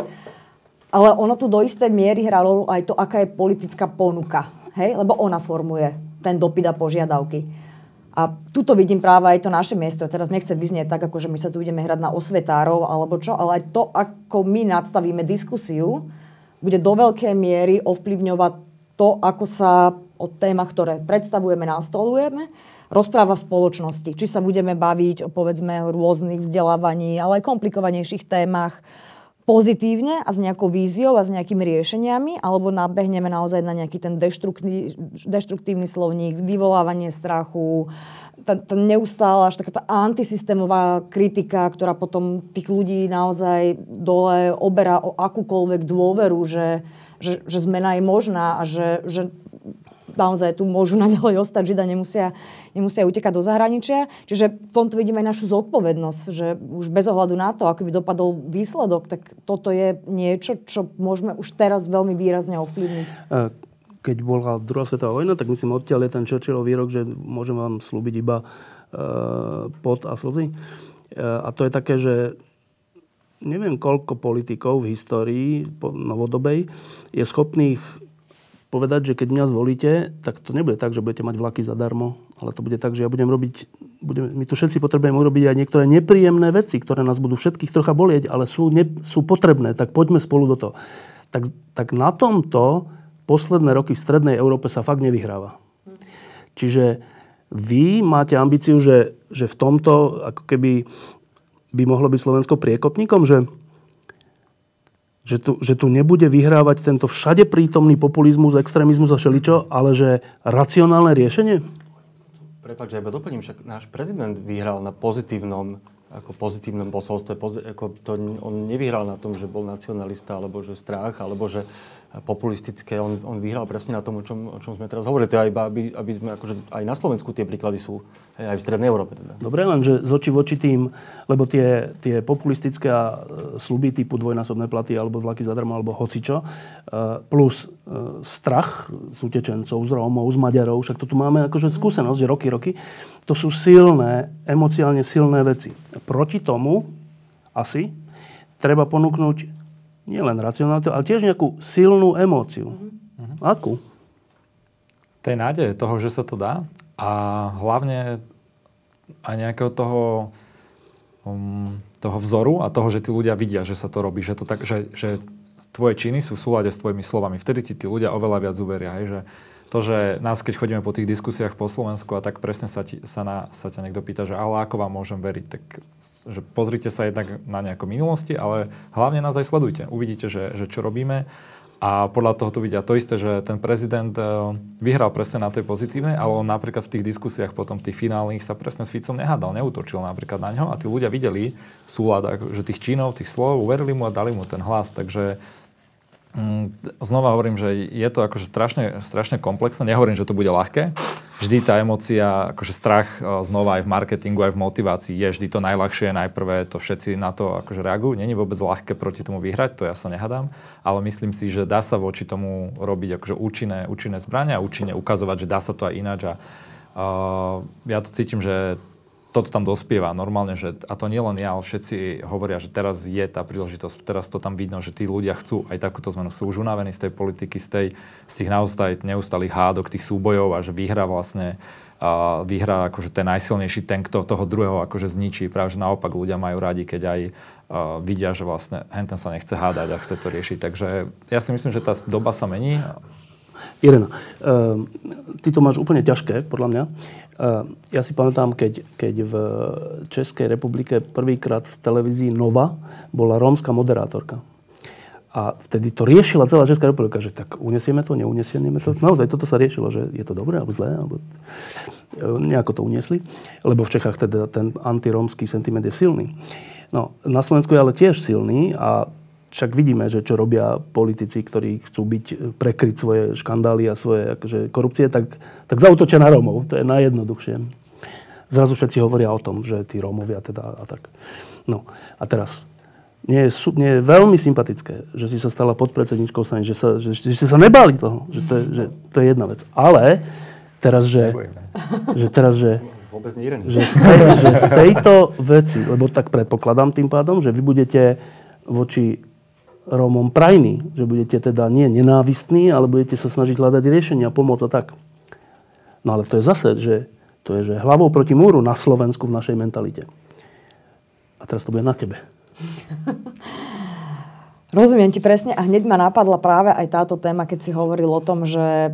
Ale ono tu do istej miery hralo aj to, aká je politická ponuka. Hej? Lebo ona formuje ten dopyt a požiadavky. A tuto vidím práve aj to naše miesto. Teraz nechcem vyznieť tak, ako že my sa tu ideme hrať na osvetárov alebo čo, ale aj to, ako my nadstavíme diskusiu, bude do veľkej miery ovplyvňovať to, ako sa o témach, ktoré predstavujeme, nastolujeme, rozpráva v spoločnosti. Či sa budeme baviť o povedzme rôznych vzdelávaní, ale aj komplikovanejších témach pozitívne a s nejakou víziou a s nejakými riešeniami, alebo nabehneme naozaj na nejaký ten deštruktívny slovník, vyvolávanie strachu, tá, tá neustála až taká tá antisystémová kritika, ktorá potom tých ľudí naozaj dole oberá o akúkoľvek dôveru, že, že, že zmena je možná a že, že naozaj tu môžu [LAUGHS] naďalej ostať žiť a nemusia, nemusia utekať do zahraničia. Čiže v tomto vidíme aj našu zodpovednosť, že už bez ohľadu na to, ako by dopadol výsledok, tak toto je niečo, čo môžeme už teraz veľmi výrazne ovplyvniť. Uh keď bola druhá svetová vojna, tak myslím, odtiaľ je ten Churchillov výrok, že môžem vám slúbiť iba e, pot a slzy. E, a to je také, že neviem koľko politikov v histórii novodobej je schopných povedať, že keď mňa zvolíte, tak to nebude tak, že budete mať vlaky zadarmo, ale to bude tak, že ja budem robiť, budem, my tu všetci potrebujeme urobiť aj niektoré nepríjemné veci, ktoré nás budú všetkých trocha bolieť, ale sú, ne, sú potrebné, tak poďme spolu do toho. Tak, tak na tomto posledné roky v Strednej Európe sa fakt nevyhráva. Čiže vy máte ambíciu, že, že v tomto ako keby by mohlo byť Slovensko priekopníkom, že, že, tu, že tu nebude vyhrávať tento všade prítomný populizmus, extrémizmus a šeličo, ale že racionálne riešenie? Prepač, ja iba doplním, však náš prezident vyhral na pozitívnom ako pozitívnom posolstve. Ako to, on nevyhral na tom, že bol nacionalista, alebo že strach, alebo že populistické. On, on vyhral presne na tom, o čom, o čom sme teraz hovorili. Teda iba, aby, aby sme akože aj na Slovensku tie príklady sú, aj v Strednej Európe. Teda. Dobre, lenže z oči voči tým, lebo tie, tie populistické e, sluby typu dvojnásobné platy alebo vlaky zadarmo alebo hocičo, e, plus e, strach z utečencov, z Rómov, z Maďarov, však to tu máme akože skúsenosť, roky, roky, to sú silné, emociálne silné veci. Proti tomu asi treba ponúknuť nielen racionalitu, ale tiež nejakú silnú emóciu. Mm-hmm. Akú? Tej nádeje toho, že sa to dá a hlavne aj nejakého toho, um, toho vzoru a toho, že tí ľudia vidia, že sa to robí, že, to tak, že, že tvoje činy sú v súlade s tvojimi slovami. Vtedy ti tí ľudia oveľa viac uveria. Hej, že to, že nás, keď chodíme po tých diskusiách po Slovensku a tak presne sa, ti, sa, na, sa ťa niekto pýta, že ale ako vám môžem veriť, tak že pozrite sa jednak na nejaké minulosti, ale hlavne nás aj sledujte. Uvidíte, že, že čo robíme a podľa toho tu vidia to isté, že ten prezident e, vyhral presne na tej pozitívnej, ale on napríklad v tých diskusiách potom tých finálnych sa presne s Ficom nehádal, neutočil napríklad na ňo a tí ľudia videli súlad, že tých činov, tých slov, uverili mu a dali mu ten hlas. Takže znova hovorím, že je to akože strašne, strašne komplexné. Nehovorím, že to bude ľahké. Vždy tá emocia, akože strach e, znova aj v marketingu, aj v motivácii je vždy to najľahšie. Najprv to všetci na to akože reagujú. Není vôbec ľahké proti tomu vyhrať, to ja sa nehadám. Ale myslím si, že dá sa voči tomu robiť akože účinné, účinné zbrania a účinne ukazovať, že dá sa to aj ináč. A, uh, ja to cítim, že toto tam dospieva normálne, že, a to nielen ja, ale všetci hovoria, že teraz je tá príležitosť, teraz to tam vidno, že tí ľudia chcú aj takúto zmenu, sú už unavení z tej politiky, z, tej, z tých naozaj neustalých hádok, tých súbojov a že vyhrá vlastne a vyhrá akože ten najsilnejší tank to, toho druhého akože zničí. Práve že naopak ľudia majú radi, keď aj uh, vidia, že vlastne henten sa nechce hádať a chce to riešiť. Takže ja si myslím, že tá doba sa mení. Irena, uh, ty to máš úplne ťažké, podľa mňa. Ja si pamätám, keď, keď v Českej republike prvýkrát v televízii Nova bola rómska moderátorka. A vtedy to riešila celá Česká republika, že tak unesieme to, neunesieme to. Naozaj toto sa riešilo, že je to dobré alebo zlé, alebo e, nejako to uniesli. Lebo v Čechách teda ten antirómsky sentiment je silný. No, na Slovensku je ale tiež silný a však vidíme, že čo robia politici, ktorí chcú byť, e, prekryť svoje škandály a svoje akože, korupcie, tak, tak zautočia na Rómov. To je najjednoduchšie. Zrazu všetci hovoria o tom, že tí Rómovia teda a tak. No a teraz, nie je, nie je veľmi sympatické, že si sa stala podpredsedničkou strany, že, sa, že, že, že sa nebali toho, že to, je, že to je jedna vec. Ale teraz, že, že teraz, že Vôbec nie že, v tej, že v tejto veci, lebo tak predpokladám tým pádom, že vy budete voči Rómom prajní, že budete teda nie nenávistní, ale budete sa snažiť hľadať riešenia, pomôcť a tak. No ale to je zase, že to je, že hlavou proti múru na Slovensku v našej mentalite. A teraz to bude na tebe. [LAUGHS] Rozumiem ti presne a hneď ma napadla práve aj táto téma, keď si hovoril o tom, že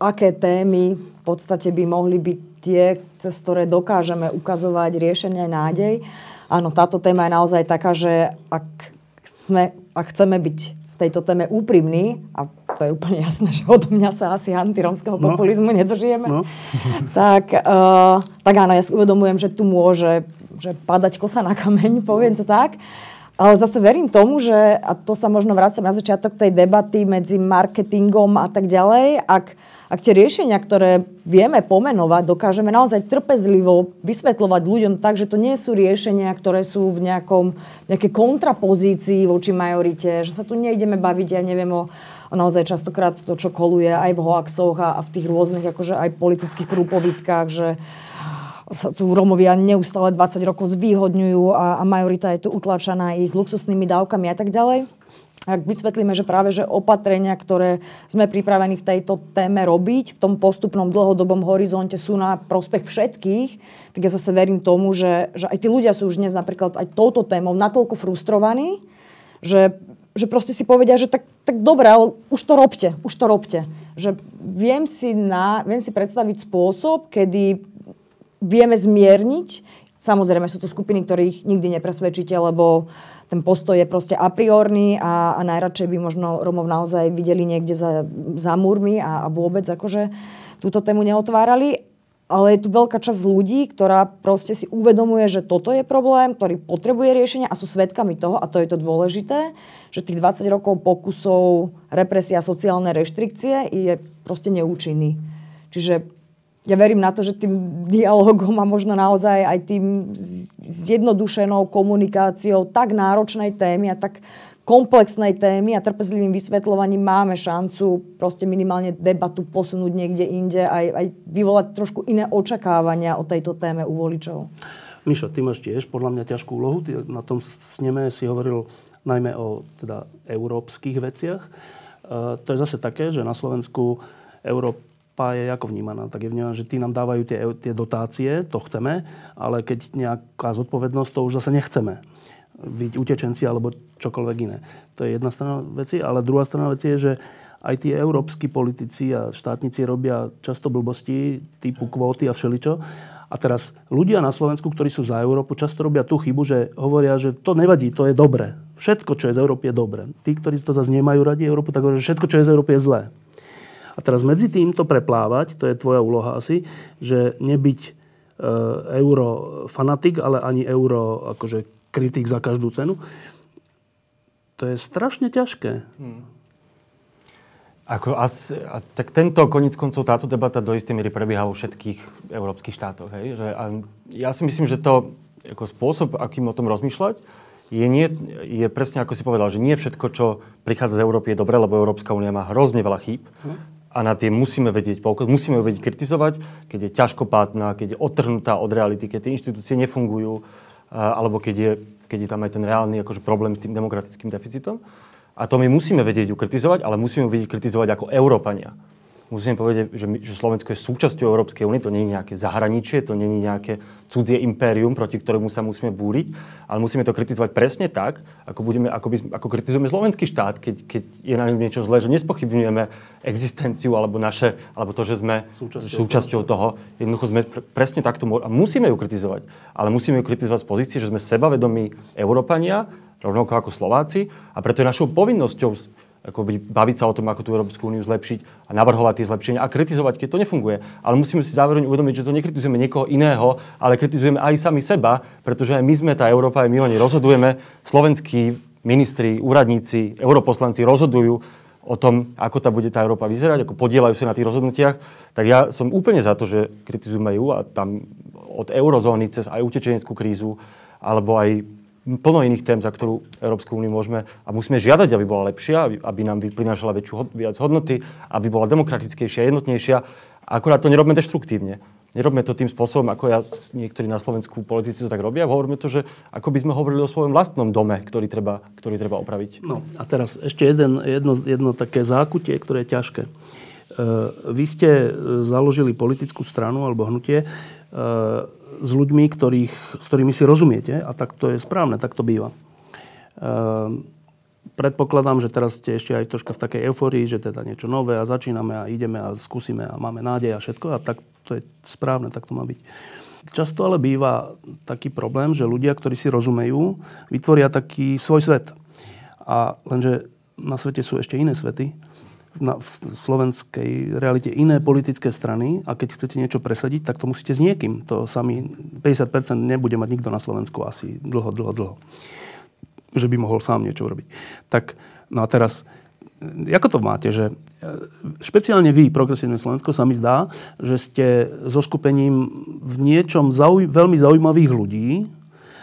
aké témy v podstate by mohli byť tie, cez ktoré dokážeme ukazovať riešenie nádej. Áno, táto téma je naozaj taká, že ak sme a chceme byť v tejto téme úprimní, a to je úplne jasné, že odo mňa sa asi antiromského no. populizmu nedožijeme, no. [LAUGHS] tak, uh, tak áno, ja si uvedomujem, že tu môže že padať kosa na kameň, poviem to tak. Ale zase verím tomu, že, a to sa možno vrácam na začiatok tej debaty medzi marketingom a tak ďalej, ak, ak tie riešenia, ktoré vieme pomenovať, dokážeme naozaj trpezlivo vysvetľovať ľuďom tak, že to nie sú riešenia, ktoré sú v nejakom, nejakej kontrapozícii voči majorite, že sa tu nejdeme baviť, ja neviem o, naozaj častokrát to, čo koluje aj v hoaxoch a, a v tých rôznych akože aj politických prúpovitkách, že sa tu Romovia neustále 20 rokov zvýhodňujú a, a majorita je tu utlačaná ich luxusnými dávkami a tak ďalej ak vysvetlíme, že práve že opatrenia, ktoré sme pripravení v tejto téme robiť, v tom postupnom dlhodobom horizonte sú na prospech všetkých, tak ja zase verím tomu, že, že aj tí ľudia sú už dnes napríklad aj touto témou natoľko frustrovaní, že, že proste si povedia, že tak, tak dobre, ale už to robte, už to robte. Že viem si, na, viem si predstaviť spôsob, kedy vieme zmierniť Samozrejme sú to skupiny, ktorých nikdy nepresvedčíte, lebo ten postoj je proste a priorný a, a najradšej by možno Romov naozaj videli niekde za, za múrmi a, a vôbec akože túto tému neotvárali. Ale je tu veľká časť ľudí, ktorá proste si uvedomuje, že toto je problém, ktorý potrebuje riešenia a sú svedkami toho, a to je to dôležité, že tých 20 rokov pokusov represia sociálne reštrikcie je proste neúčinný. Čiže ja verím na to, že tým dialogom a možno naozaj aj tým zjednodušenou komunikáciou tak náročnej témy a tak komplexnej témy a trpezlivým vysvetľovaním máme šancu proste minimálne debatu posunúť niekde inde aj, aj vyvolať trošku iné očakávania o tejto téme u voličov. Mišo, ty máš tiež podľa mňa ťažkú úlohu. Ty na tom sneme si hovoril najmä o teda, európskych veciach. Uh, to je zase také, že na Slovensku Európa je ako vnímaná? Tak je vnímaná, že tí nám dávajú tie, tie dotácie, to chceme, ale keď nejaká zodpovednosť, to už zase nechceme. Byť utečenci alebo čokoľvek iné. To je jedna strana veci, ale druhá strana veci je, že aj tí európsky politici a štátnici robia často blbosti typu kvóty a všeličo. A teraz ľudia na Slovensku, ktorí sú za Európu, často robia tú chybu, že hovoria, že to nevadí, to je dobre. Všetko, čo je z Európy, je dobre. Tí, ktorí to zase nemajú radi Európu, tak hovoria, že všetko, čo je z Európy, je zlé. A teraz medzi týmto preplávať, to je tvoja úloha asi, že nebyť euro fanatik, ale ani euro akože kritik za každú cenu. To je strašne ťažké. Ako as, a, tak tento, koniec koncov, táto debata do istej miery prebieha vo všetkých európskych štátoch. Hej? Že, a ja si myslím, že to ako spôsob, akým o tom rozmýšľať, je, nie, je presne ako si povedal, že nie všetko, čo prichádza z Európy, je dobré, lebo Európska únia má hrozne veľa chýb a na tie musíme vedieť poukaz, musíme ju vedieť kritizovať, keď je ťažkopátna, keď je odtrhnutá od reality, keď tie inštitúcie nefungujú, alebo keď je, keď je tam aj ten reálny akože, problém s tým demokratickým deficitom. A to my musíme vedieť ju kritizovať, ale musíme ju vedieť kritizovať ako Európania. Musíme povedať, že, my, že Slovensko je súčasťou Európskej únie, to nie je nejaké zahraničie, to nie je nejaké cudzie impérium, proti ktorému sa musíme búriť, ale musíme to kritizovať presne tak, ako, budeme, ako, by, ako kritizujeme slovenský štát, keď, keď je na ňom niečo zlé, že nespochybňujeme existenciu alebo, naše, alebo to, že sme súčasťou, súčasťou toho. Jednoducho sme pr- presne takto, a musíme ju kritizovať, ale musíme ju kritizovať z pozície, že sme sebavedomí Európania, rovnako ako Slováci. A preto je našou povinnosťou akoby, baviť sa o tom, ako tú Európsku úniu zlepšiť a navrhovať tie zlepšenia a kritizovať, keď to nefunguje. Ale musíme si zároveň uvedomiť, že to nekritizujeme niekoho iného, ale kritizujeme aj sami seba, pretože aj my sme tá Európa, aj my o nej rozhodujeme. Slovenskí ministri, úradníci, europoslanci rozhodujú o tom, ako tá bude tá Európa vyzerať, ako podielajú sa na tých rozhodnutiach, tak ja som úplne za to, že kritizujeme ju a tam od eurozóny cez aj utečeneckú krízu, alebo aj plno iných tém, za ktorú Európsku úniu môžeme a musíme žiadať, aby bola lepšia, aby, nám prinášala väčšiu, viac hodnoty, aby bola demokratickejšia, jednotnejšia. Akorát to nerobme deštruktívne. Nerobme to tým spôsobom, ako ja, niektorí na Slovensku politici to tak robia. Hovoríme to, že ako by sme hovorili o svojom vlastnom dome, ktorý treba, ktorý treba opraviť. No a teraz ešte jeden, jedno, jedno také zákutie, ktoré je ťažké. E, vy ste založili politickú stranu alebo hnutie, e, s ľuďmi, ktorých, s ktorými si rozumiete a tak to je správne, tak to býva. Ehm, predpokladám, že teraz ste ešte aj troška v takej euforii, že teda niečo nové a začíname a ideme a skúsime a máme nádej a všetko a tak to je správne, tak to má byť. Často ale býva taký problém, že ľudia, ktorí si rozumejú, vytvoria taký svoj svet. A lenže na svete sú ešte iné svety na, v slovenskej realite iné politické strany a keď chcete niečo presadiť, tak to musíte s niekým. To sami 50% nebude mať nikto na Slovensku asi dlho, dlho, dlho. Že by mohol sám niečo urobiť. Tak, no a teraz, ako to máte, že e, špeciálne vy, Progresívne Slovensko, sa mi zdá, že ste so skupením v niečom zauj- veľmi zaujímavých ľudí,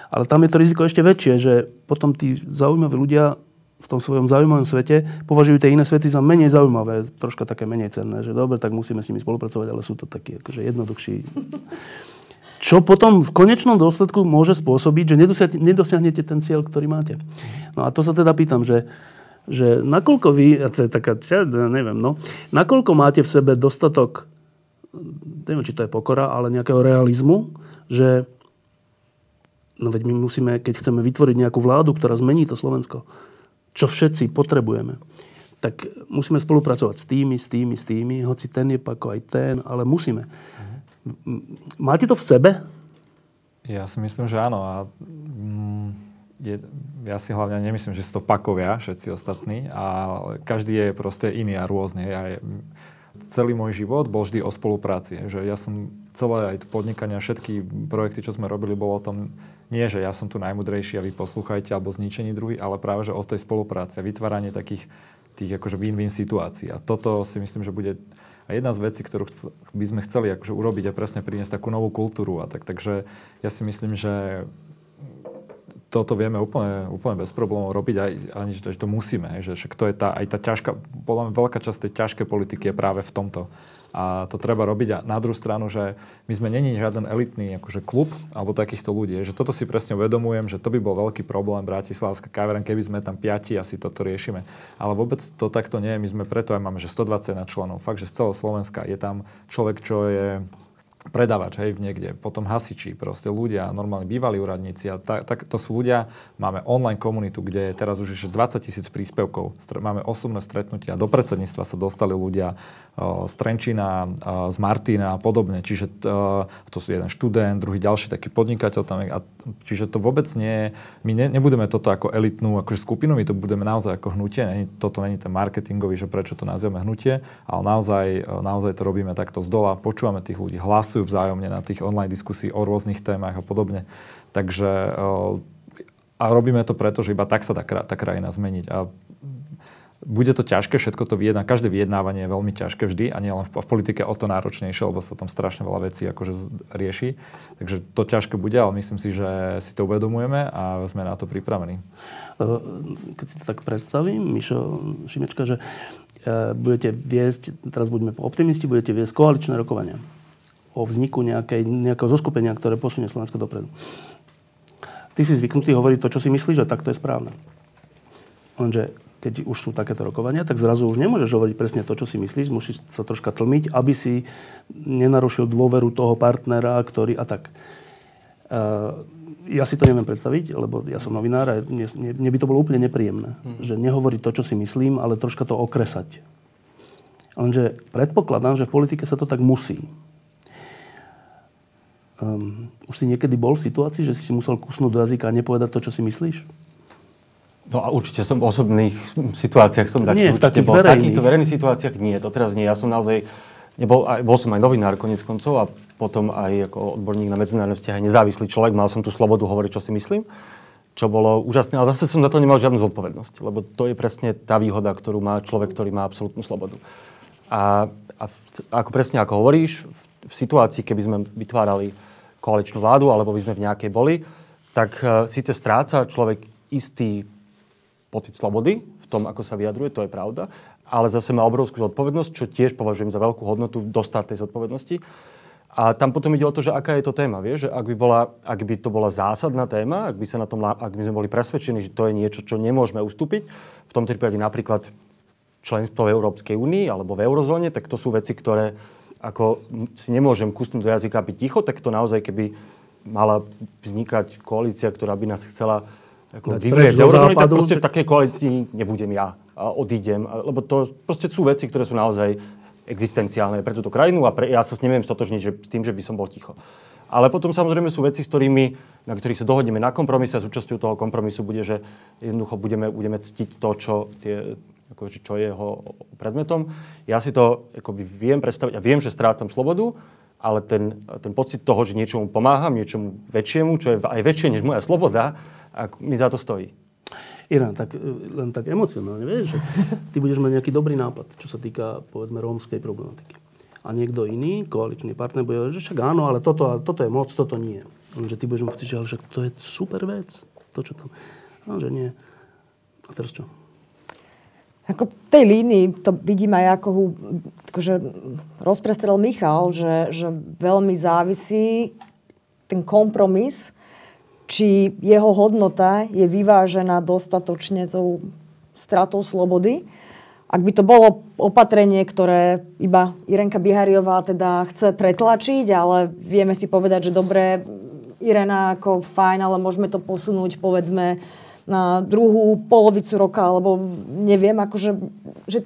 ale tam je to riziko ešte väčšie, že potom tí zaujímaví ľudia v tom svojom zaujímavom svete považujú tie iné svety za menej zaujímavé, troška také menej cenné, že dobre, tak musíme s nimi spolupracovať, ale sú to takí akože jednoduchší. Čo potom v konečnom dôsledku môže spôsobiť, že nedosiahnete ten cieľ, ktorý máte. No a to sa teda pýtam, že, že nakoľko vy, a to je taká, ja neviem, no, nakoľko máte v sebe dostatok, neviem, či to je pokora, ale nejakého realizmu, že no veď my musíme, keď chceme vytvoriť nejakú vládu, ktorá zmení to Slovensko, čo všetci potrebujeme, tak musíme spolupracovať s tými, s tými, s tými, hoci ten je ako aj ten, ale musíme. Máte to v sebe? Ja si myslím, že áno. A mm, je, ja si hlavne nemyslím, že sú to pakovia všetci ostatní, ale každý je proste iný a rôzny. Ja je, celý môj život bol vždy o spolupráci. Že ja som celé aj podnikania, všetky projekty, čo sme robili, bolo o tom nie, že ja som tu najmudrejší a vy poslúchajte alebo zničení druhý, ale práve, že o tej spolupráci a vytváranie takých tých akože win-win situácií. A toto si myslím, že bude a jedna z vecí, ktorú by sme chceli akože urobiť a presne priniesť takú novú kultúru. A tak, takže ja si myslím, že toto vieme úplne, úplne bez problémov robiť, aj, ani že to, že to musíme. Že, že to je tá, aj tá ťažká, podľa veľká časť tej ťažkej politiky je práve v tomto a to treba robiť. A na druhú stranu, že my sme není žiaden elitný akože klub alebo takýchto ľudí. Že toto si presne uvedomujem, že to by bol veľký problém Bratislavská kaviareň, keby sme tam piati asi toto riešime. Ale vôbec to takto nie je. My sme preto aj máme, že 120 na členov. Fakt, že z celého Slovenska je tam človek, čo je predávač, hej, niekde, potom hasiči, proste ľudia, normálne bývalí úradníci a tak, tak to sú ľudia, máme online komunitu, kde je teraz už 20 tisíc príspevkov, máme osobné stretnutia, do predsedníctva sa dostali ľudia z Trenčina, z Martina a podobne, čiže to, sú jeden študent, druhý ďalší taký podnikateľ tam, a, čiže to vôbec nie my ne, nebudeme toto ako elitnú akože skupinu, my to budeme naozaj ako hnutie, toto není ten marketingový, že prečo to nazývame hnutie, ale naozaj, naozaj to robíme takto z dola, počúvame tých ľudí, hlas hlasujú vzájomne na tých online diskusí o rôznych témach a podobne. Takže a robíme to preto, že iba tak sa dá tá krajina zmeniť. A bude to ťažké, všetko to vyjedná, každé vyjednávanie je veľmi ťažké vždy a nielen v, v politike o to náročnejšie, lebo sa tam strašne veľa vecí akože rieši. Takže to ťažké bude, ale myslím si, že si to uvedomujeme a sme na to pripravení. Keď si to tak predstavím, Mišo Šimečka, že e, budete viesť, teraz budeme optimisti, budete viesť koaličné rokovania o vzniku nejakej, nejakého zoskupenia, ktoré posunie Slovensko dopredu. Ty si zvyknutý hovoriť to, čo si myslíš, že tak to je správne. Lenže keď už sú takéto rokovania, tak zrazu už nemôžeš hovoriť presne to, čo si myslíš, musíš sa troška tlmiť, aby si nenarušil dôveru toho partnera, ktorý a tak. Uh, ja si to neviem predstaviť, lebo ja som novinár a mne, mne by to bolo úplne nepríjemné. Hmm. Že nehovoriť to, čo si myslím, ale troška to okresať. Lenže predpokladám, že v politike sa to tak musí. Um, už si niekedy bol v situácii, že si si musel kusnúť do jazyka a nepovedať to, čo si myslíš? No a určite som v osobných situáciách som taký, nie, v takých bol. Verejných. V takýchto verejných situáciách nie, to teraz nie. Ja som naozaj, nebol, aj, bol som aj novinár konec koncov a potom aj ako odborník na medzinárodné vzťahy, nezávislý človek, mal som tú slobodu hovoriť, čo si myslím, čo bolo úžasné, ale zase som za to nemal žiadnu zodpovednosť, lebo to je presne tá výhoda, ktorú má človek, ktorý má absolútnu slobodu. A, a ako presne ako hovoríš, v, v situácii, keby sme vytvárali koaličnú vládu, alebo by sme v nejakej boli, tak uh, síce stráca človek istý pocit slobody v tom, ako sa vyjadruje, to je pravda, ale zase má obrovskú zodpovednosť, čo tiež považujem za veľkú hodnotu dostať tej zodpovednosti. A tam potom ide o to, že aká je to téma. Vieš? Že ak, by bola, ak by to bola zásadná téma, ak by, sa na tom, ak by sme boli presvedčení, že to je niečo, čo nemôžeme ustúpiť, v tom prípade napríklad členstvo v Európskej únii alebo v eurozóne, tak to sú veci, ktoré ako si nemôžem kusnúť do jazyka byť ticho, tak to naozaj, keby mala vznikať koalícia, ktorá by nás chcela ako vyvrieť z eurozóny, tak proste v takej koalícii nebudem ja a odídem. Lebo to proste sú veci, ktoré sú naozaj existenciálne pre túto krajinu a pre, ja sa s neviem stotožniť že, s tým, že by som bol ticho. Ale potom samozrejme sú veci, s ktorými, na ktorých sa dohodneme na kompromise a súčasťou toho kompromisu bude, že jednoducho budeme, budeme ctiť to, čo, tie, ako, čo je jeho predmetom. Ja si to akoby, viem predstaviť a viem, že strácam slobodu, ale ten, ten pocit toho, že niečomu pomáham, niečomu väčšiemu, čo je aj väčšie než moja sloboda, mi za to stojí. Irán, tak, e, len tak emocionálne, vieš, že ty budeš mať nejaký dobrý nápad, čo sa týka, povedzme, rómskej problematiky. A niekto iný, koaličný partner, bude že však áno, ale toto, toto je moc, toto nie. Lenže ty budeš mu pocit, že to je super vec, to, čo tam... No, že nie. A teraz čo? Ako tej línii to vidím aj ako akože rozprestrel Michal, že, že veľmi závisí ten kompromis či jeho hodnota je vyvážená dostatočne tou stratou slobody. Ak by to bolo opatrenie, ktoré iba Irenka Bihariová teda chce pretlačiť, ale vieme si povedať, že dobre, Irena ako fajn, ale môžeme to posunúť povedzme na druhú polovicu roka, alebo neviem, akože, že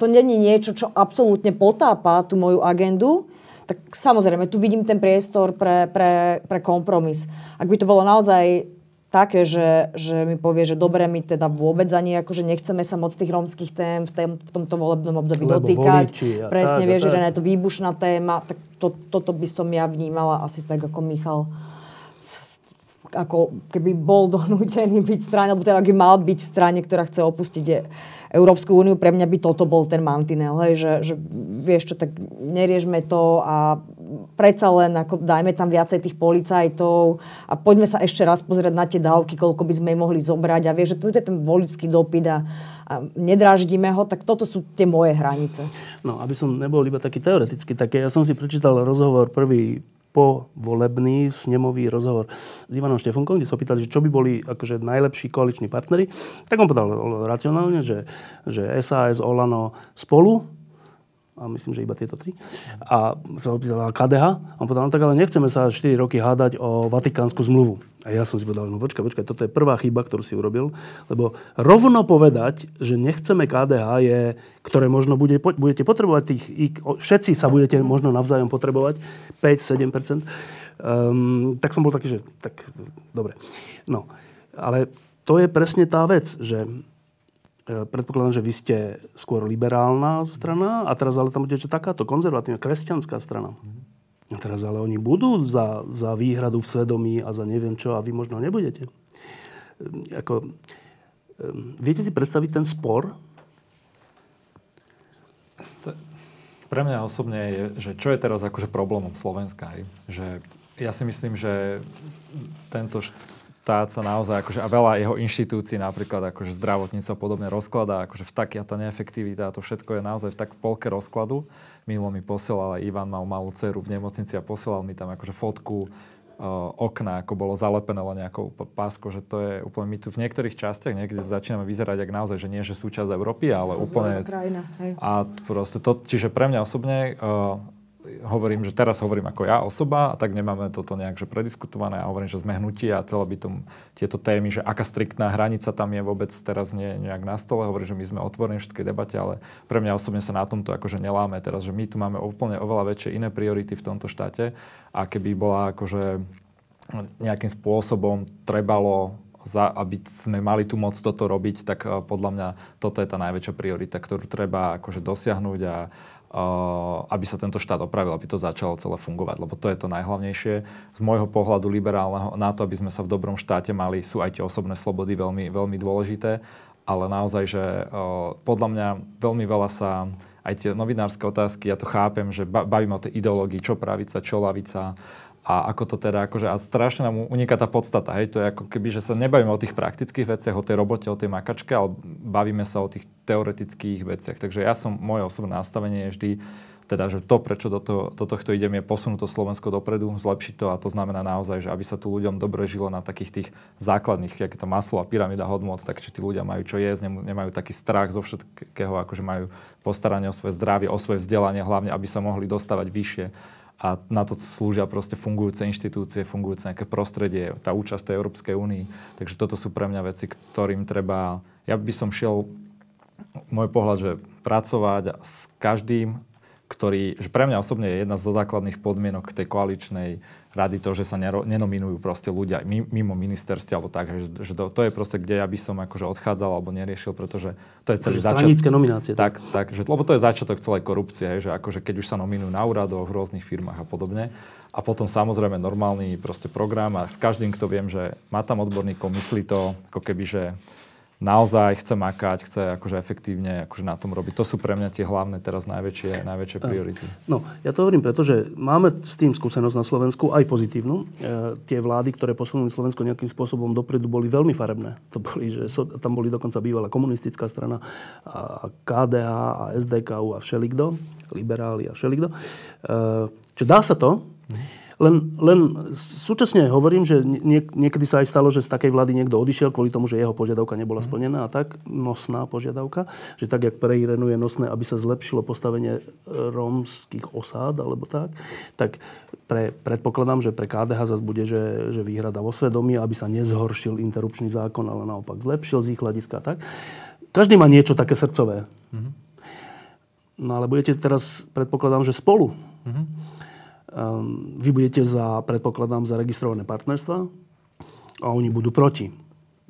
to není niečo, čo absolútne potápa tú moju agendu, tak samozrejme, tu vidím ten priestor pre, pre, pre kompromis. Ak by to bolo naozaj také, že, že mi povie, že dobre, my teda vôbec ani akože nechceme sa moc tých rómskych tém v, tém, v tomto volebnom období Lebo dotýkať. Presne, vieš, že je to výbušná téma, tak to, toto by som ja vnímala asi tak ako Michal ako keby bol donútený byť v strane, alebo teda by mal byť v strane, ktorá chce opustiť Európsku úniu, pre mňa by toto bol ten mantinel, hej, že, že vieš čo, tak neriežme to a predsa len ako dajme tam viacej tých policajtov a poďme sa ešte raz pozrieť na tie dávky, koľko by sme mohli zobrať a vieš, že tu je ten volický dopyt a, a nedráždime ho, tak toto sú tie moje hranice. No, aby som nebol iba taký teoretický, tak ja som si prečítal rozhovor prvý povolebný snemový rozhovor s Ivanom Štefunkom, kde sa opýtali, že čo by boli akože najlepší koaliční partnery. Tak on povedal racionálne, že, že SAS, Olano spolu, a myslím, že iba tieto tri. A sa opýtal KDH. A on povedal, no tak ale nechceme sa 4 roky hádať o Vatikánsku zmluvu. A ja som si povedal, no počkaj, počkaj, toto je prvá chyba, ktorú si urobil. Lebo rovno povedať, že nechceme KDH je, ktoré možno bude, budete potrebovať tých, všetci sa budete možno navzájom potrebovať, 5-7%. Um, tak som bol taký, že tak dobre. No, ale to je presne tá vec, že predpokladám, že vy ste skôr liberálna strana a teraz ale tam bude takáto konzervatívna, kresťanská strana. A teraz ale oni budú za, za výhradu v svedomí a za neviem čo a vy možno nebudete. ako, viete si predstaviť ten spor? Pre mňa osobne je, že čo je teraz akože problémom Slovenska, hej? že ja si myslím, že tento štát sa naozaj, akože, a veľa jeho inštitúcií, napríklad akože zdravotníctvo podobne rozkladá, akože v taký a tá neefektivita a to všetko je naozaj v tak polke rozkladu. Minulo mi posielal Ivan, mal malú dceru v nemocnici a posielal mi tam akože fotku okna, ako bolo zalepené len nejakou pásko, že to je úplne, my tu v niektorých častiach niekde začíname vyzerať, ak naozaj, že nie, že súčasť Európy, ale úplne... Krajina, hej. A proste to, čiže pre mňa osobne uh, hovorím, že teraz hovorím ako ja osoba a tak nemáme toto nejak že prediskutované a hovorím, že sme hnutí a celé by tom, tieto témy, že aká striktná hranica tam je vôbec teraz nie, nejak na stole. Hovorím, že my sme otvorení všetkej debate, ale pre mňa osobne sa na tomto akože neláme teraz, že my tu máme úplne oveľa väčšie iné priority v tomto štáte a keby bola akože nejakým spôsobom trebalo za, aby sme mali tu moc toto robiť, tak uh, podľa mňa toto je tá najväčšia priorita, ktorú treba akože dosiahnuť a aby sa tento štát opravil, aby to začalo celé fungovať, lebo to je to najhlavnejšie. Z môjho pohľadu liberálneho, na to, aby sme sa v dobrom štáte mali, sú aj tie osobné slobody veľmi, veľmi dôležité, ale naozaj, že uh, podľa mňa veľmi veľa sa aj tie novinárske otázky, ja to chápem, že bavíme o tej ideológii, čo pravica, čo lavica, a ako to teda, akože, a strašne nám uniká tá podstata, hej, to je ako keby, že sa nebavíme o tých praktických veciach, o tej robote, o tej makačke, ale bavíme sa o tých teoretických veciach. Takže ja som, moje osobné nastavenie je vždy, teda, že to, prečo do, to, do tohto idem, je posunúť to Slovensko dopredu, zlepšiť to a to znamená naozaj, že aby sa tu ľuďom dobre žilo na takých tých základných, ako je to maslo a pyramída hodnot, tak či tí ľudia majú čo jesť, nemajú taký strach zo všetkého, akože majú postaranie o svoje zdravie, o svoje vzdelanie, hlavne aby sa mohli dostávať vyššie a na to slúžia proste fungujúce inštitúcie, fungujúce nejaké prostredie, tá účasť tej Európskej únii. Takže toto sú pre mňa veci, ktorým treba... Ja by som šiel, môj pohľad, že pracovať s každým, ktorý, že pre mňa osobne je jedna zo základných podmienok tej koaličnej rady to, že sa nenominujú proste ľudia mimo ministerstva alebo tak, že, že to, to je proste, kde ja by som akože odchádzal alebo neriešil, pretože to je celý začiatok. nominácie. Tak, tak, že, lebo to je začiatok celej korupcie, hej, že akože keď už sa nominujú na úradoch, v rôznych firmách a podobne. A potom samozrejme normálny proste program a s každým, kto viem, že má tam odborníkov, myslí to ako keby, že naozaj chce makať, chce akože efektívne akože na tom robiť. To sú pre mňa tie hlavné teraz najväčšie, najväčšie priority. No, ja to hovorím, pretože máme s tým skúsenosť na Slovensku, aj pozitívnu. E, tie vlády, ktoré posunuli Slovensko nejakým spôsobom dopredu, boli veľmi farebné. To boli, že so, tam boli dokonca bývalá komunistická strana, a KDH a SDKU a všelikdo, liberáli a všelikdo. E, čo dá sa to, len, len súčasne hovorím, že nie, niekedy sa aj stalo, že z takej vlády niekto odišiel kvôli tomu, že jeho požiadavka nebola mhm. splnená a tak, nosná požiadavka, že tak, jak pre Irenu je nosné, aby sa zlepšilo postavenie rómskych osád, alebo tak, tak pre, predpokladám, že pre KDH zase bude, že, že výhrada vo svedomí, aby sa nezhoršil interrupčný zákon, ale naopak zlepšil z ich hľadiska. Tak. Každý má niečo také srdcové. Mm-hmm. No ale budete teraz, predpokladám, že spolu. Mm-hmm Ehm, vy budete za, predpokladám, zaregistrované partnerstva a oni budú proti.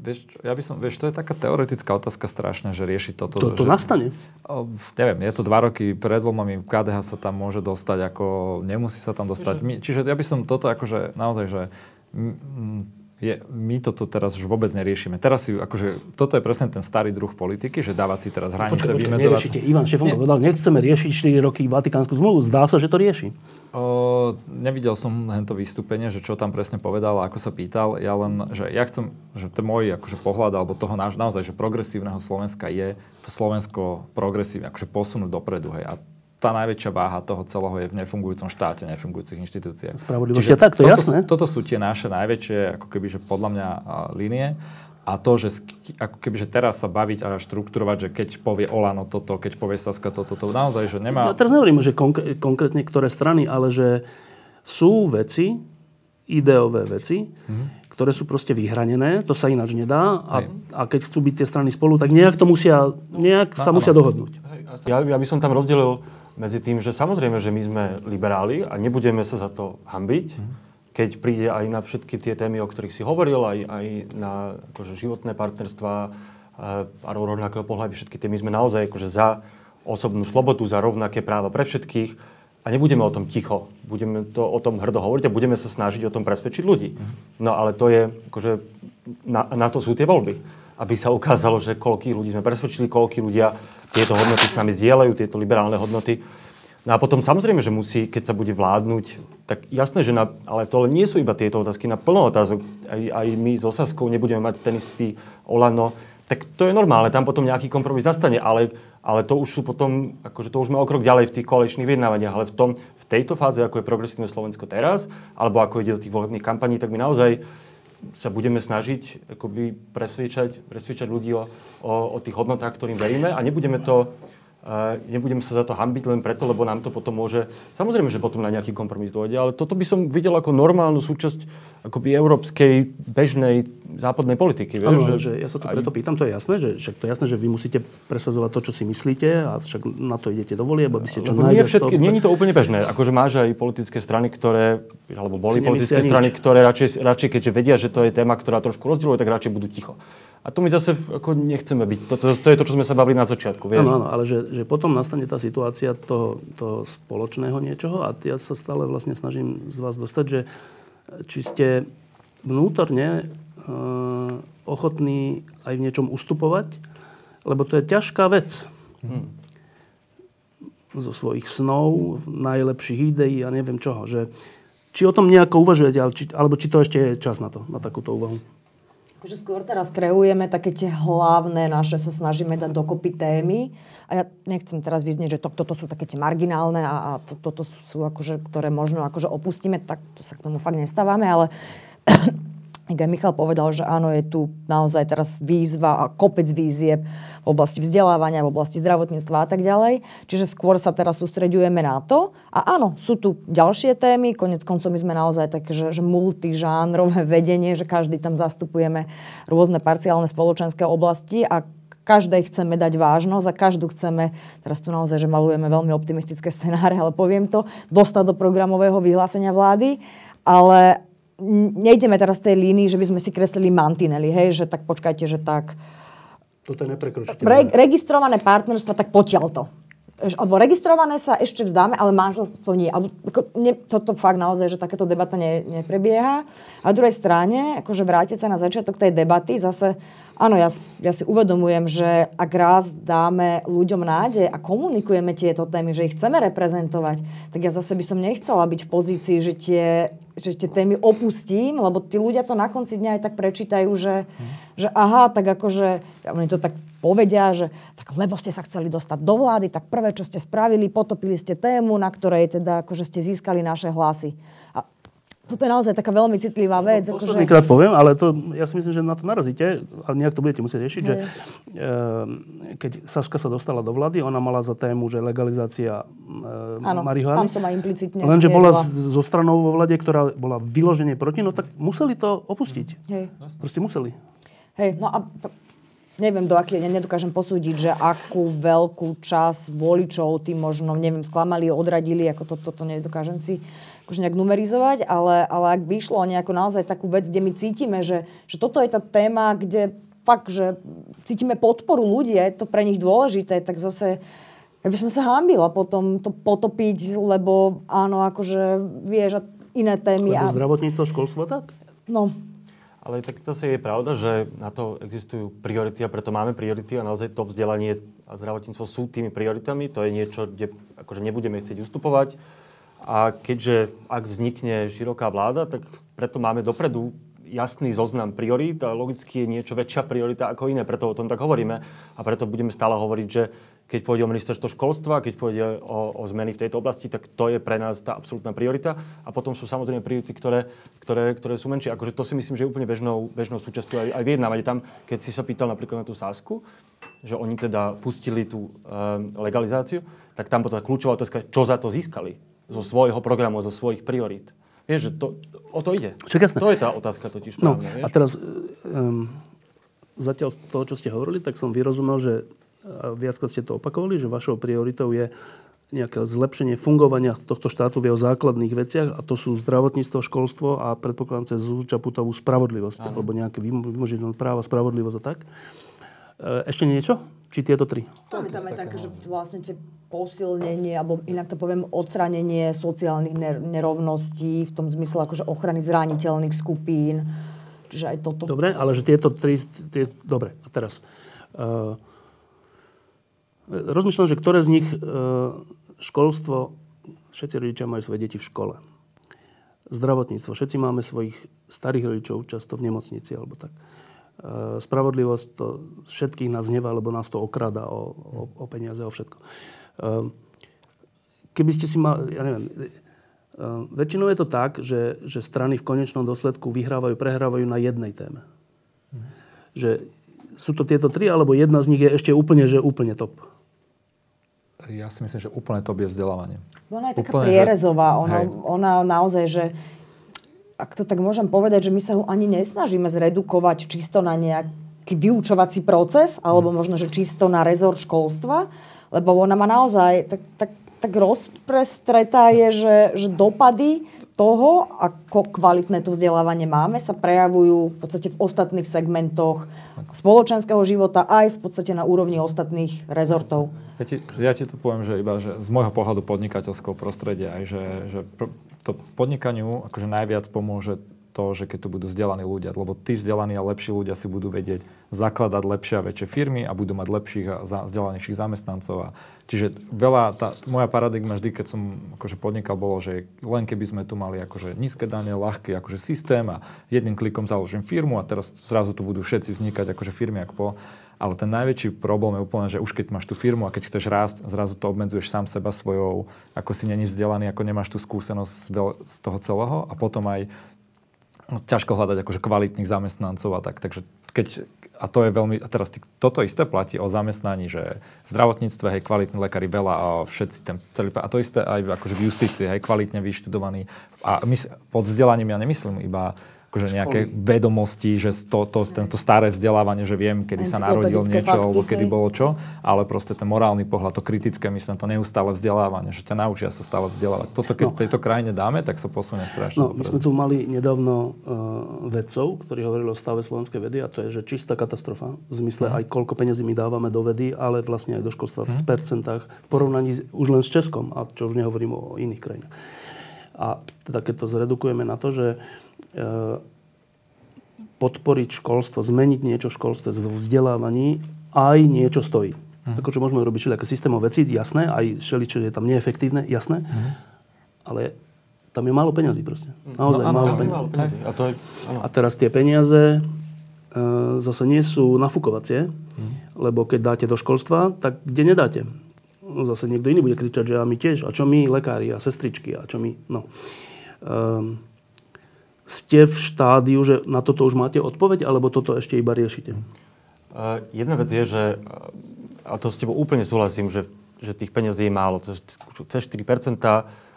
Vieš, ja by som, vieš, to je taká teoretická otázka strašne, že rieši toto. To, to že, nastane? O, neviem, je to dva roky pred voľbami, KDH sa tam môže dostať, ako nemusí sa tam dostať. My, čiže ja by som toto akože naozaj, že m, je, my toto teraz už vôbec neriešime. Teraz si, akože, toto je presne ten starý druh politiky, že dávať si teraz hranice, počkaj, počkaj, Neriešite. Ivan Šefon povedal, nechceme riešiť 4 roky Vatikánsku zmluvu. Zdá sa, že to rieši. O, nevidel som to vystúpenie, že čo tam presne povedal a ako sa pýtal. Ja len, že ja chcem, že ten môj akože, pohľad, alebo toho naš, naozaj, že progresívneho Slovenska je to Slovensko progresívne, akože posunúť dopredu. Hej. A tá najväčšia váha toho celého je v nefungujúcom štáte, nefungujúcich inštitúciách. Spravodlivosť je tak, to je jasné. Toto sú tie naše najväčšie, ako keby, že podľa mňa línie. A to, že ako keby, že teraz sa baviť a štruktúrovať, že keď povie Olano toto, keď povie Saska toto, to naozaj, že nemá... Ja teraz nehovorím, že konk- konkrétne ktoré strany, ale že sú veci, ideové veci, mm-hmm. ktoré sú proste vyhranené, to sa ináč nedá a, a keď chcú byť tie strany spolu, tak nejak to musia, nejak no, sa musia dohodnúť. Ja, ja by som tam rozdelil medzi tým, že samozrejme, že my sme liberáli a nebudeme sa za to hambiť, mm. keď príde aj na všetky tie témy, o ktorých si hovoril, aj, aj na akože, životné partnerstva a rovnakého pohľadu všetky tie. My sme naozaj akože, za osobnú slobodu, za rovnaké práva pre všetkých a nebudeme o tom ticho. Budeme to o tom hrdo hovoriť a budeme sa snažiť o tom presvedčiť ľudí. Mm. No ale to je akože na, na to sú tie voľby. Aby sa ukázalo, že koľkých ľudí sme presvedčili, koľkí ľudia tieto hodnoty s nami zdieľajú, tieto liberálne hodnoty. No a potom samozrejme, že musí, keď sa bude vládnuť, tak jasné, že na, ale to nie sú iba tieto otázky, na plno otázok. Aj, aj my s Osaskou nebudeme mať ten istý Olano, tak to je normálne, tam potom nejaký kompromis nastane, ale, ale to už sú potom, akože to už sme o ďalej v tých koaličných vyjednávaniach, ale v, tom, v tejto fáze, ako je progresívne Slovensko teraz, alebo ako ide do tých volebných kampaní, tak my naozaj sa budeme snažiť akoby presviečať, presviečať ľudí o, o, o tých hodnotách, ktorým veríme a nebudeme to nebudem sa za to hambiť len preto, lebo nám to potom môže... Samozrejme, že potom na nejaký kompromis dôjde, ale toto by som videl ako normálnu súčasť akoby európskej bežnej západnej politiky. Vieš, ano, že, že ja sa to preto pýtam, to je jasné, že však to je jasné, že vy musíte presadzovať to, čo si myslíte a však na to idete do volie, aby ste čo nie všetky, Nie je to úplne bežné. Akože máš aj politické strany, ktoré, alebo boli politické strany, nič. ktoré radšej, radšej, keďže vedia, že to je téma, ktorá trošku rozdieluje, tak radšej budú ticho. A to my zase ako nechceme byť. To, to, to je to, čo sme sa bavili na začiatku. Áno, áno, ale že, že potom nastane tá situácia toho, toho spoločného niečoho a ja sa stále vlastne snažím z vás dostať, že či ste vnútorne ochotní aj v niečom ustupovať, lebo to je ťažká vec. Hmm. Zo svojich snov, najlepších ideí a neviem čoho. Že, či o tom nejako uvažujete, alebo či to ešte je čas na to, na takúto úvahu akože skôr teraz kreujeme také tie hlavné naše, sa snažíme dať dokopy témy. A ja nechcem teraz vyznieť, že to, toto sú také tie marginálne a, a to, toto sú akože, ktoré možno akože opustíme, tak to sa k tomu fakt nestávame, ale aj Michal povedal, že áno, je tu naozaj teraz výzva a kopec výzieb v oblasti vzdelávania, v oblasti zdravotníctva a tak ďalej. Čiže skôr sa teraz sústreďujeme na to. A áno, sú tu ďalšie témy, konec koncov my sme naozaj také, že, že multižánrové [LAUGHS] vedenie, že každý tam zastupujeme rôzne parciálne spoločenské oblasti a každej chceme dať vážnosť a každú chceme, teraz tu naozaj, že malujeme veľmi optimistické scenáre, ale poviem to, dostať do programového vyhlásenia vlády, ale nejdeme teraz tej línii, že by sme si kreslili mantinely, hej, že tak počkajte, že tak... Toto je neprekročiteľné. Re, registrované partnerstva, tak potiaľ to. Alebo registrované sa ešte vzdáme, ale manželstvo nie. Alebo, ako, nie toto fakt naozaj, že takéto debata ne, neprebieha. A druhej strane, akože vrátiť sa na začiatok tej debaty, zase áno, ja, ja si uvedomujem, že ak raz dáme ľuďom nádej a komunikujeme tieto témy, že ich chceme reprezentovať, tak ja zase by som nechcela byť v pozícii, že tie, že tie témy opustím, lebo tí ľudia to na konci dňa aj tak prečítajú, že, mm. že aha, tak akože, oni to tak povedia, že tak lebo ste sa chceli dostať do vlády, tak prvé, čo ste spravili, potopili ste tému, na ktorej teda akože ste získali naše hlasy toto je naozaj taká veľmi citlivá vec. No, akože... krát poviem, ale to, ja si myslím, že na to narazíte a nejak to budete musieť riešiť, že e, keď Saska sa dostala do vlády, ona mala za tému, že legalizácia e, marihuany. tam som aj implicitne Lenže bola zo stranou vo vláde, ktorá bola vyložene proti, no tak museli to opustiť. Hej. Proste museli. Hej, no a neviem, do akej, nedokážem posúdiť, že akú veľkú časť voličov tým možno, neviem, sklamali, odradili, ako toto to, to nedokážem si akože nejak numerizovať, ale, ale ak by išlo o nejakú naozaj takú vec, kde my cítime, že, že toto je tá téma, kde fakt, že cítime podporu ľudí a je to pre nich dôležité, tak zase ja by som sa hámbila potom to potopiť, lebo áno, akože vieš, iné témy. Lebo a... zdravotníctvo, školstvo tak? No. Ale tak zase je pravda, že na to existujú priority a preto máme priority a naozaj to vzdelanie a zdravotníctvo sú tými prioritami. To je niečo, kde akože nebudeme chcieť ustupovať. A keďže ak vznikne široká vláda, tak preto máme dopredu jasný zoznam priorít a logicky je niečo väčšia priorita ako iné, preto o tom tak hovoríme a preto budeme stále hovoriť, že keď pôjde o ministerstvo školstva, keď pôjde o, o zmeny v tejto oblasti, tak to je pre nás tá absolútna priorita. A potom sú samozrejme priority, ktoré, ktoré, ktoré sú menšie. Akože to si myslím, že je úplne bežnou, bežnou súčasťou aj, aj vyjednávať. Tam, keď si sa pýtal napríklad na tú Sásku, že oni teda pustili tú um, legalizáciu, tak tam potom kľúčová otázka, čo za to získali zo svojho programu, zo svojich priorít. Vieš, že to, o to ide. Však jasné. To je tá otázka totiž no, vieš? a teraz um, zatiaľ z toho, čo ste hovorili, tak som vyrozumel, že viackrát ste to opakovali, že vašou prioritou je nejaké zlepšenie fungovania tohto štátu v jeho základných veciach a to sú zdravotníctvo, školstvo a predpokladám cez Čaputovú spravodlivosť, Áno. alebo nejaké vymožené práva, spravodlivosť a tak. E, ešte niečo? Či tieto tri? Je tam je také, že vlastne tie posilnenie, alebo inak to poviem, odstranenie sociálnych nerovností v tom zmysle akože ochrany zraniteľných skupín. Čiže aj toto. Dobre, ale že tieto tri... Tie, dobre, a teraz. Uh, rozmýšľam, že ktoré z nich uh, školstvo, všetci rodičia majú svoje deti v škole. Zdravotníctvo, všetci máme svojich starých rodičov, často v nemocnici alebo tak. Uh, spravodlivosť, to všetkých nás hnevá, lebo nás to okrada o, o, o peniaze, o všetko. Uh, keby ste si mali, ja neviem, Uh, väčšinou je to tak, že, že strany v konečnom dôsledku vyhrávajú, prehrávajú na jednej téme. Mm. Že sú to tieto tri, alebo jedna z nich je ešte úplne, že úplne top. Ja si myslím, že úplne top je vzdelávanie. Ona je taká úplne, prierezová. Ona, ona naozaj, že ak to tak môžem povedať, že my sa ho ani nesnažíme zredukovať čisto na nejaký vyučovací proces, alebo možno, že čisto na rezort školstva, lebo ona má naozaj tak, tak tak rozprestretá je, že, že dopady toho, ako kvalitné to vzdelávanie máme, sa prejavujú v podstate v ostatných segmentoch spoločenského života aj v podstate na úrovni ostatných rezortov. Ja ti, ja ti to poviem, že iba že z môjho pohľadu podnikateľského prostredia, aj že, že to podnikaniu akože najviac pomôže to, že keď tu budú vzdelaní ľudia, lebo tí vzdelaní a lepší ľudia si budú vedieť zakladať lepšie a väčšie firmy a budú mať lepších a vzdelanejších zamestnancov. A čiže veľa, tá moja paradigma vždy, keď som akože podnikal, bolo, že len keby sme tu mali akože nízke dane, ľahký akože systém a jedným klikom založím firmu a teraz zrazu tu budú všetci vznikať akože firmy ako po. Ale ten najväčší problém je úplne, že už keď máš tú firmu a keď chceš rásť, zrazu to obmedzuješ sám seba svojou, ako si není vzdelaný, ako nemáš tú skúsenosť z toho celého a potom aj ťažko hľadať akože kvalitných zamestnancov a tak. Takže keď, a to je veľmi, a teraz toto isté platí o zamestnaní, že v zdravotníctve, hej, kvalitní lekári veľa a všetci ten celý, a to isté aj akože v justícii, hej, kvalitne vyštudovaní. A my, pod vzdelaním ja nemyslím iba akože nejaké Školy. vedomosti, že to, to, tento staré vzdelávanie, že viem, kedy sa narodil niečo, fakty, alebo kedy hej. bolo čo, ale proste ten morálny pohľad, to kritické, myslím, to neustále vzdelávanie, že ťa naučia sa stále vzdelávať. Toto, keď no. tejto krajine dáme, tak sa posunie strašne. No, my sme tu mali nedávno uh, vedcov, ktorí hovorili o stave slovenskej vedy a to je, že čistá katastrofa, v zmysle mm. aj koľko peniazí my dávame do vedy, ale vlastne aj do školstva mm. v mhm. percentách v porovnaní už len s Českom, a čo už nehovorím o iných krajinách. A teda keď to zredukujeme na to, že podporiť školstvo, zmeniť niečo v školstve, v vzdelávaní, aj niečo stojí. Uh-huh. Akože môžeme robiť všelijaké systémové veci, jasné, aj všeličo je tam neefektívne, jasné, uh-huh. ale tam je málo peňazí proste. No, Naozaj no, málo, peňazí. málo peňazí. A, to je, a teraz tie peniaze e, zase nie sú nafúkovacie, uh-huh. lebo keď dáte do školstva, tak kde nedáte? Zase niekto iný bude kričať, že a my tiež, a čo my, lekári a sestričky, a čo my, no. Um, ste v štádiu, že na toto už máte odpoveď, alebo toto ešte iba riešite? Uh, jedna vec je, že, a to s tebou úplne súhlasím, že, že tých peniazí je málo, cez 4%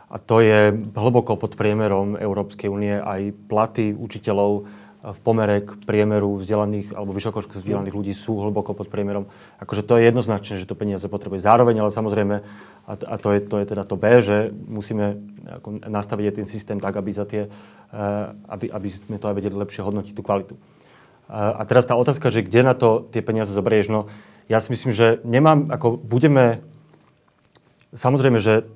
a to je hlboko pod priemerom Európskej únie. Aj platy učiteľov v pomere k priemeru vzdelaných alebo vysokoškolských vzdelaných ľudí sú hlboko pod priemerom. Akože to je jednoznačné, že to peniaze potrebuje zároveň, ale samozrejme, a, a to, je, to je teda to B, že musíme ako nastaviť ten systém tak, aby, za tie, uh, aby, aby sme to aj vedeli lepšie hodnotiť tú kvalitu. Uh, a teraz tá otázka, že kde na to tie peniaze zoberieš, no ja si myslím, že nemám, ako budeme, samozrejme, že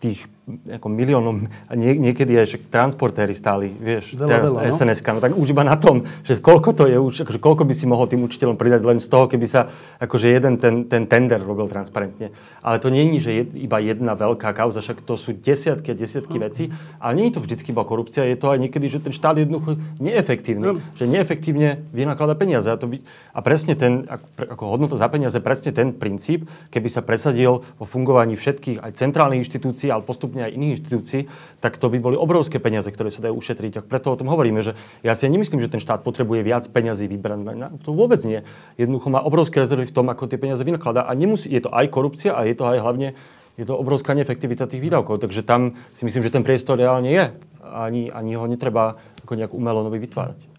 tých ako miliónom, nie, niekedy aj že transportéry stáli, vieš, veľa, teraz veľa, no? sns no tak už iba na tom, že koľko to je už, akože koľko by si mohol tým učiteľom pridať len z toho, keby sa akože jeden ten, ten tender robil transparentne. Ale to nie je, že je iba jedna veľká kauza, však to sú desiatky a desiatky no. vecí, ale nie je to vždycky iba korupcia, je to aj niekedy, že ten štát je jednoducho neefektívny, no. že neefektívne vynakladá peniaze. A, to by, a presne ten, ako, ako hodnota za peniaze, presne ten princíp, keby sa presadil vo fungovaní všetkých aj centrálnych inštitúcií, ale postupne postupne aj iných inštitúcií, tak to by boli obrovské peniaze, ktoré sa dajú ušetriť. A preto o tom hovoríme, že ja si nemyslím, že ten štát potrebuje viac peniazí vybrať. To vôbec nie. Jednoducho má obrovské rezervy v tom, ako tie peniaze vynakladá. A nemusí, je to aj korupcia a je to aj hlavne je to obrovská neefektivita tých výdavkov. Takže tam si myslím, že ten priestor reálne je. Ani, ani ho netreba ako nejak umelo nový vytvárať.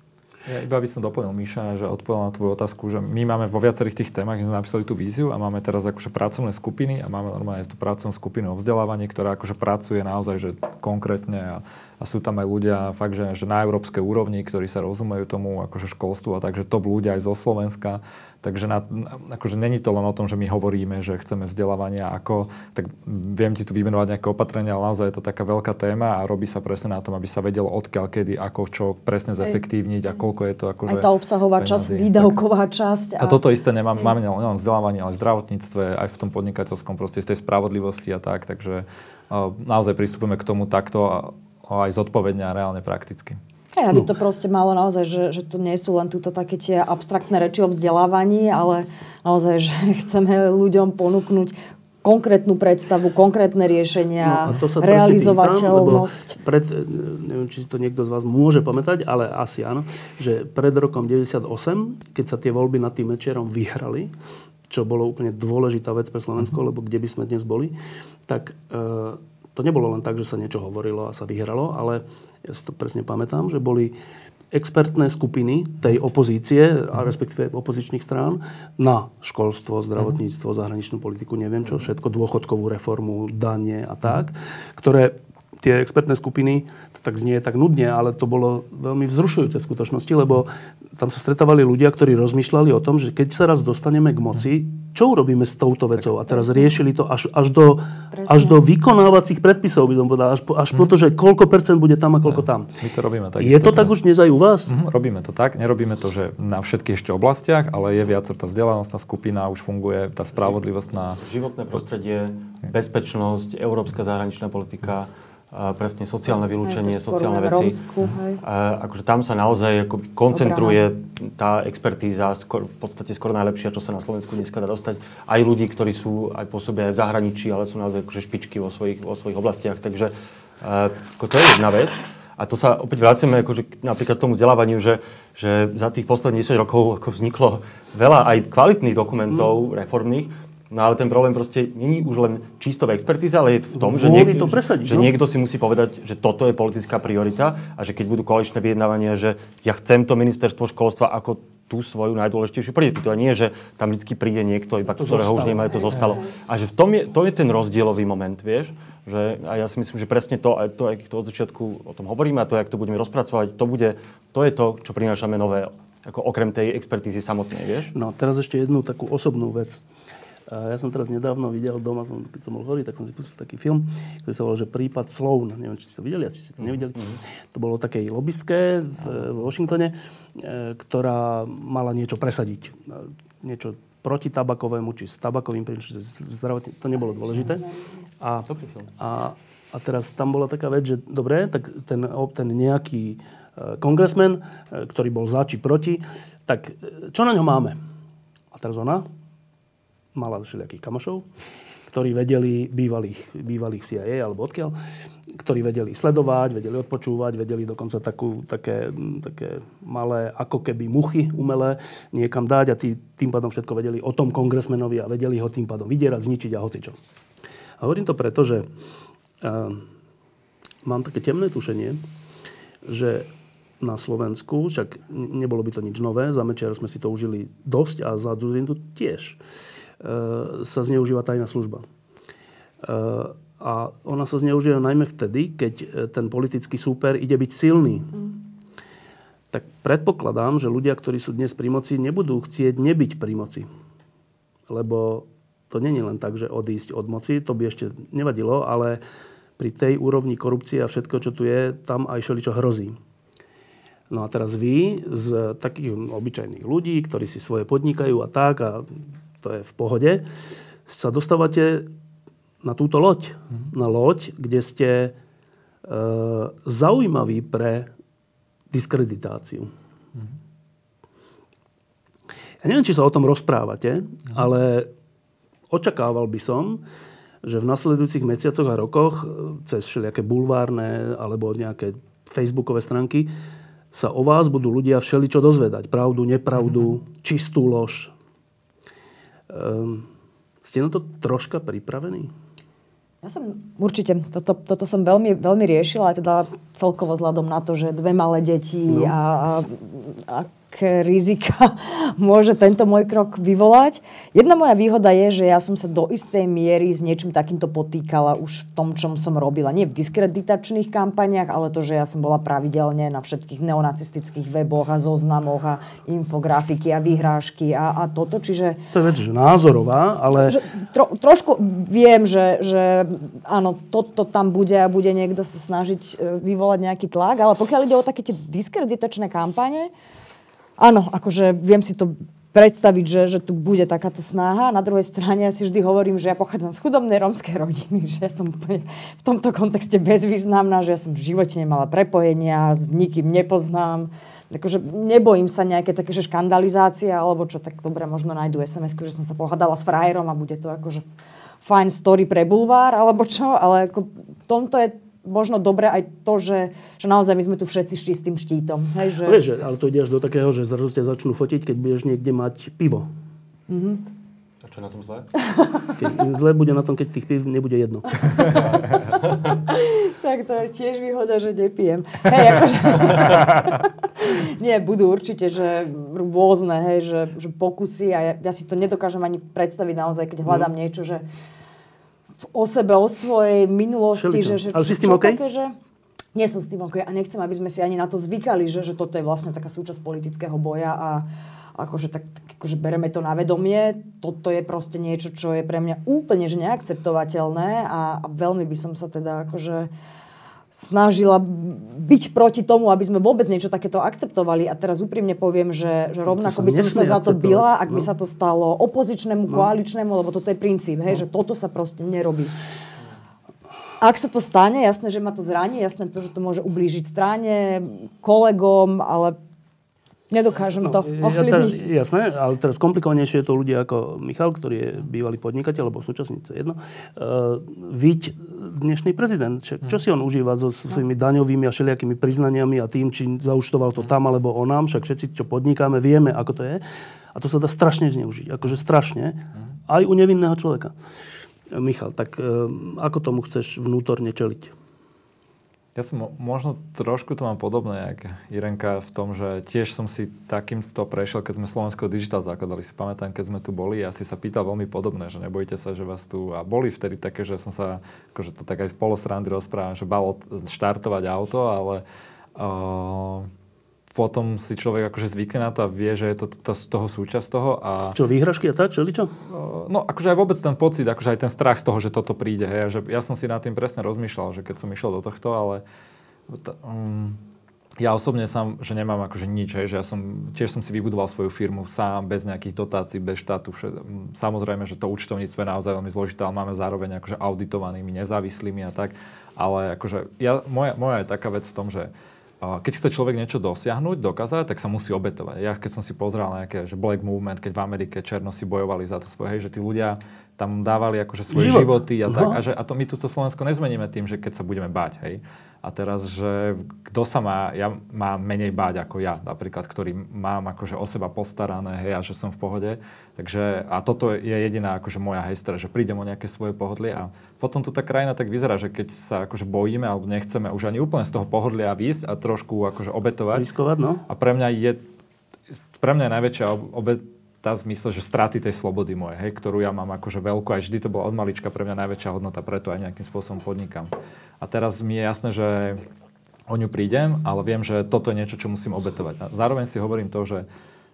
Ja iba by som doplnil, Míša, že odpovedal na tvoju otázku, že my máme vo viacerých tých témach, sme napísali tú víziu a máme teraz akože pracovné skupiny a máme normálne tú pracovnú skupinu o vzdelávaní, ktorá akože pracuje naozaj že konkrétne a a sú tam aj ľudia fakt, že, že na európskej úrovni, ktorí sa rozumejú tomu akože školstvu a takže top ľudia aj zo Slovenska. Takže na, akože není to len o tom, že my hovoríme, že chceme vzdelávania ako, tak viem ti tu vymenovať nejaké opatrenia, ale naozaj je to taká veľká téma a robí sa presne na tom, aby sa vedelo odkiaľ, kedy, ako, čo presne zefektívniť a koľko je to akože... Aj tá obsahová časť, výdavková časť. A... a toto isté nemám, máme nielen vzdelávanie, ale v zdravotníctve, aj v tom podnikateľskom proste, z tej spravodlivosti a tak, takže uh, naozaj pristupujeme k tomu takto aj zodpovedne a reálne prakticky. Hej, aby no. to proste malo naozaj, že, že to nie sú len túto také tie abstraktné reči o vzdelávaní, ale naozaj, že [LAUGHS] chceme ľuďom ponúknuť konkrétnu predstavu, konkrétne riešenia, no, to sa realizovateľnosť. Pýtam, pred, neviem, či si to niekto z vás môže pamätať, ale asi áno, že pred rokom 98, keď sa tie voľby nad tým Mečerom vyhrali, čo bolo úplne dôležitá vec pre Slovensko, mm-hmm. lebo kde by sme dnes boli, tak e, to nebolo len tak, že sa niečo hovorilo a sa vyhralo, ale ja si to presne pamätám, že boli expertné skupiny tej opozície, a respektíve opozičných strán, na školstvo, zdravotníctvo, zahraničnú politiku, neviem čo, všetko, dôchodkovú reformu, danie a tak, ktoré tie expertné skupiny, tak znie tak nudne, ale to bolo veľmi vzrušujúce v skutočnosti, lebo tam sa stretávali ľudia, ktorí rozmýšľali o tom, že keď sa raz dostaneme k moci, čo urobíme s touto vecou? A teraz riešili to až, až, do, až do vykonávacích predpisov, by som povedal, až, po, až po to, že koľko percent bude tam a koľko tam. My to robíme tak. Je to tak už dnes aj u vás? Mm, robíme to tak. Nerobíme to, že na všetkých ešte oblastiach, ale je viac tá vzdelanostná skupina, už funguje tá spravodlivosť na... Životné prostredie, bezpečnosť, európska zahraničná politika, presne sociálne vylúčenie, sociálne veci. Rómsku, A, akože tam sa naozaj akoby koncentruje tá expertíza, skor, v podstate skoro najlepšia, čo sa na Slovensku dneska dá dostať. Aj ľudí, ktorí sú aj pôsobia aj v zahraničí, ale sú naozaj akože špičky vo svojich, vo svojich oblastiach. Takže ako to je jedna vec. A to sa opäť vraciame akože napríklad k tomu vzdelávaniu, že, že za tých posledných 10 rokov ako vzniklo veľa aj kvalitných dokumentov mm. reformných, No ale ten problém proste není už len čisto v expertíze, ale je v tom, že, niek- to presadiť, že no? niekto si musí povedať, že toto je politická priorita a že keď budú koaličné vyjednávania, že ja chcem to ministerstvo školstva ako tú svoju najdôležitejšiu prioritu. A nie, že tam vždy príde niekto, iba to ktorého zostalo. už nemajú, to zostalo. A že v tom je, to je ten rozdielový moment, vieš? Že, a ja si myslím, že presne to, aj to, aj to od začiatku o tom hovoríme a to, jak to budeme rozpracovať, to, bude, to je to, čo prinášame nové, ako okrem tej expertízy samotnej, vieš? No, teraz ešte jednu takú osobnú vec. A ja som teraz nedávno videl doma, som, keď som bol hovoriť, tak som si pustil taký film, ktorý sa volal, že Prípad Sloan. Neviem, či ste to videli, asi ste to mhm, nevideli. Mm-hmm. To bolo takej lobbystke v, v Washingtone, e, ktorá mala niečo presadiť. E, niečo proti tabakovému, či s tabakovým príčom, zdravotne, to nebolo dôležité. A, a, a teraz tam bola taká vec, že dobre, tak ten, ten nejaký kongresmen, e, ktorý bol za či proti, tak čo na ňo máme? A teraz ona, mala všelijakých kamošov, ktorí vedeli bývalých, bývalých CIA alebo odkiaľ, ktorí vedeli sledovať, vedeli odpočúvať, vedeli dokonca takú, také, také malé ako keby muchy umelé niekam dať a tý, tým pádom všetko vedeli o tom kongresmenovi a vedeli ho tým pádom vydierať, zničiť a hocičo. A hovorím to preto, že uh, mám také temné tušenie, že na Slovensku, však nebolo by to nič nové, za Mečiar sme si to užili dosť a za Zuzindu tiež sa zneužíva tajná služba. E, a ona sa zneužíva najmä vtedy, keď e, ten politický súper ide byť silný. Mm. Tak predpokladám, že ľudia, ktorí sú dnes pri moci, nebudú chcieť nebyť pri moci. Lebo to není len tak, že odísť od moci, to by ešte nevadilo, ale pri tej úrovni korupcie a všetko, čo tu je, tam aj čo hrozí. No a teraz vy z takých obyčajných ľudí, ktorí si svoje podnikajú a tak a to je v pohode, sa dostávate na túto loď. Mm-hmm. Na loď, kde ste e, zaujímaví pre diskreditáciu. Mm-hmm. Ja neviem, či sa o tom rozprávate, mm-hmm. ale očakával by som, že v nasledujúcich mesiacoch a rokoch e, cez všelijaké bulvárne alebo nejaké facebookové stránky sa o vás budú ľudia všeličo dozvedať. Pravdu, nepravdu, čistú lož, Um, ste na to troška pripravení? Ja som určite, toto, toto som veľmi, veľmi riešila, aj teda celkovo vzhľadom na to, že dve malé deti no. a, a, a rizika [LAUGHS] môže tento môj krok vyvolať. Jedna moja výhoda je, že ja som sa do istej miery s niečím takýmto potýkala už v tom, čom som robila. Nie v diskreditačných kampaniach, ale to, že ja som bola pravidelne na všetkých neonacistických weboch a zoznamoch a infografiky a vyhrážky a, a toto. Čiže... To je vec, že názorová, ale... Že, tro, trošku viem, že, že áno, toto tam bude a bude niekto sa snažiť e, vyvolať nejaký tlak, ale pokiaľ ide o také tie diskreditačné kampane, áno, akože viem si to predstaviť, že, že tu bude takáto snaha. Na druhej strane ja si vždy hovorím, že ja pochádzam z chudobnej rómskej rodiny, že ja som v tomto kontexte bezvýznamná, že ja som v živote nemala prepojenia, s nikým nepoznám. Takže nebojím sa nejaké také, že škandalizácie, alebo čo, tak dobre, možno nájdu sms že som sa pohádala s frajerom a bude to akože fajn story pre bulvár, alebo čo, ale ako, tomto je možno dobre aj to, že, že naozaj my sme tu všetci s čistým štítom. Hej, že... Vieš, ale to ide až do takého, že zrazu ťa začnú fotiť, keď budeš niekde mať pivo. Mm-hmm. A čo na tom zle? [LAUGHS] Keď, zle bude na tom, keď tých piv nebude jedno. [LAUGHS] tak to je tiež výhoda, že nepijem. Hej, akože... [LAUGHS] Nie, budú určite, že rôzne, hej, že, že pokusy a ja, ja si to nedokážem ani predstaviť naozaj, keď hľadám mm. niečo, že o sebe, o svojej minulosti. Že, že, Ale si s tým OK? Také, že... Nie som s tým OK a nechcem, aby sme si ani na to zvykali, že, že toto je vlastne taká súčasť politického boja a akože, tak, tak, akože bereme to na vedomie. Toto je proste niečo, čo je pre mňa úplne že neakceptovateľné a, a veľmi by som sa teda akože snažila byť proti tomu, aby sme vôbec niečo takéto akceptovali. A teraz úprimne poviem, že, že rovnako by som sa za to byla, ak no. by sa to stalo opozičnému, no. koaličnému, lebo toto je princíp, hej, no. že toto sa proste nerobí. Ak sa to stane, jasné, že ma to zraní, jasné, že to môže ublížiť strane, kolegom, ale Nedokážem no, to ovplyvniť. Ja jasné, ale teraz komplikovanejšie je to ľudia ako Michal, ktorý je bývalý podnikateľ, alebo súčasný, to je jedno. Uh, Viď dnešný prezident. Čo, čo si on užíva so svojimi daňovými a všelijakými priznaniami a tým, či zauštoval to tam alebo onám, však všetci, čo podnikáme, vieme, ako to je. A to sa dá strašne zneužiť. Akože strašne. Aj u nevinného človeka. Michal, tak uh, ako tomu chceš vnútorne čeliť? Ja som možno trošku to mám podobné, jak Irenka v tom, že tiež som si takýmto prešiel, keď sme Slovensko Digital zakladali. Si pamätám, keď sme tu boli, ja si sa pýtal veľmi podobné, že nebojte sa, že vás tu... A boli vtedy také, že som sa, akože to tak aj v polostrandy rozprávam, že balo štartovať auto, ale uh, potom si človek akože zvykne na to a vie, že je to, to, z toho súčasť toho. A... Čo, výhražky a tak? Čo, čo? No, akože aj vôbec ten pocit, akože aj ten strach z toho, že toto príde. Hej, že ja som si nad tým presne rozmýšľal, že keď som išiel do tohto, ale um, ja osobne sám, že nemám akože nič, hej, že ja som, tiež som si vybudoval svoju firmu sám, bez nejakých dotácií, bez štátu. Všet, samozrejme, že to účtovníctvo je naozaj veľmi zložité, ale máme zároveň akože auditovanými, nezávislými a tak. Ale akože ja, moja, moja je taká vec v tom, že keď chce človek niečo dosiahnuť, dokázať, tak sa musí obetovať. Ja keď som si pozrel nejaké, že Black Movement, keď v Amerike černosi bojovali za to svoje, hej, že tí ľudia tam dávali akože svoje Život. životy a tak. A, že, a to my tu to Slovensko nezmeníme tým, že keď sa budeme báť, hej. A teraz, že kto sa má, ja mám menej báť ako ja, napríklad, ktorý mám akože o seba postarané, hej, a že som v pohode. Takže, a toto je jediná akože moja hejstra, že prídem o nejaké svoje pohodlie a potom tu tá krajina tak vyzerá, že keď sa akože bojíme alebo nechceme už ani úplne z toho pohodlia výjsť a trošku akože obetovať. Riskovať, no. A pre mňa je, pre mňa je najväčšia obet, tá zmysle, že straty tej slobody moje, hej, ktorú ja mám akože veľkú, aj vždy to bola od malička pre mňa najväčšia hodnota, preto aj nejakým spôsobom podnikám. A teraz mi je jasné, že o ňu prídem, ale viem, že toto je niečo, čo musím obetovať. A zároveň si hovorím to, že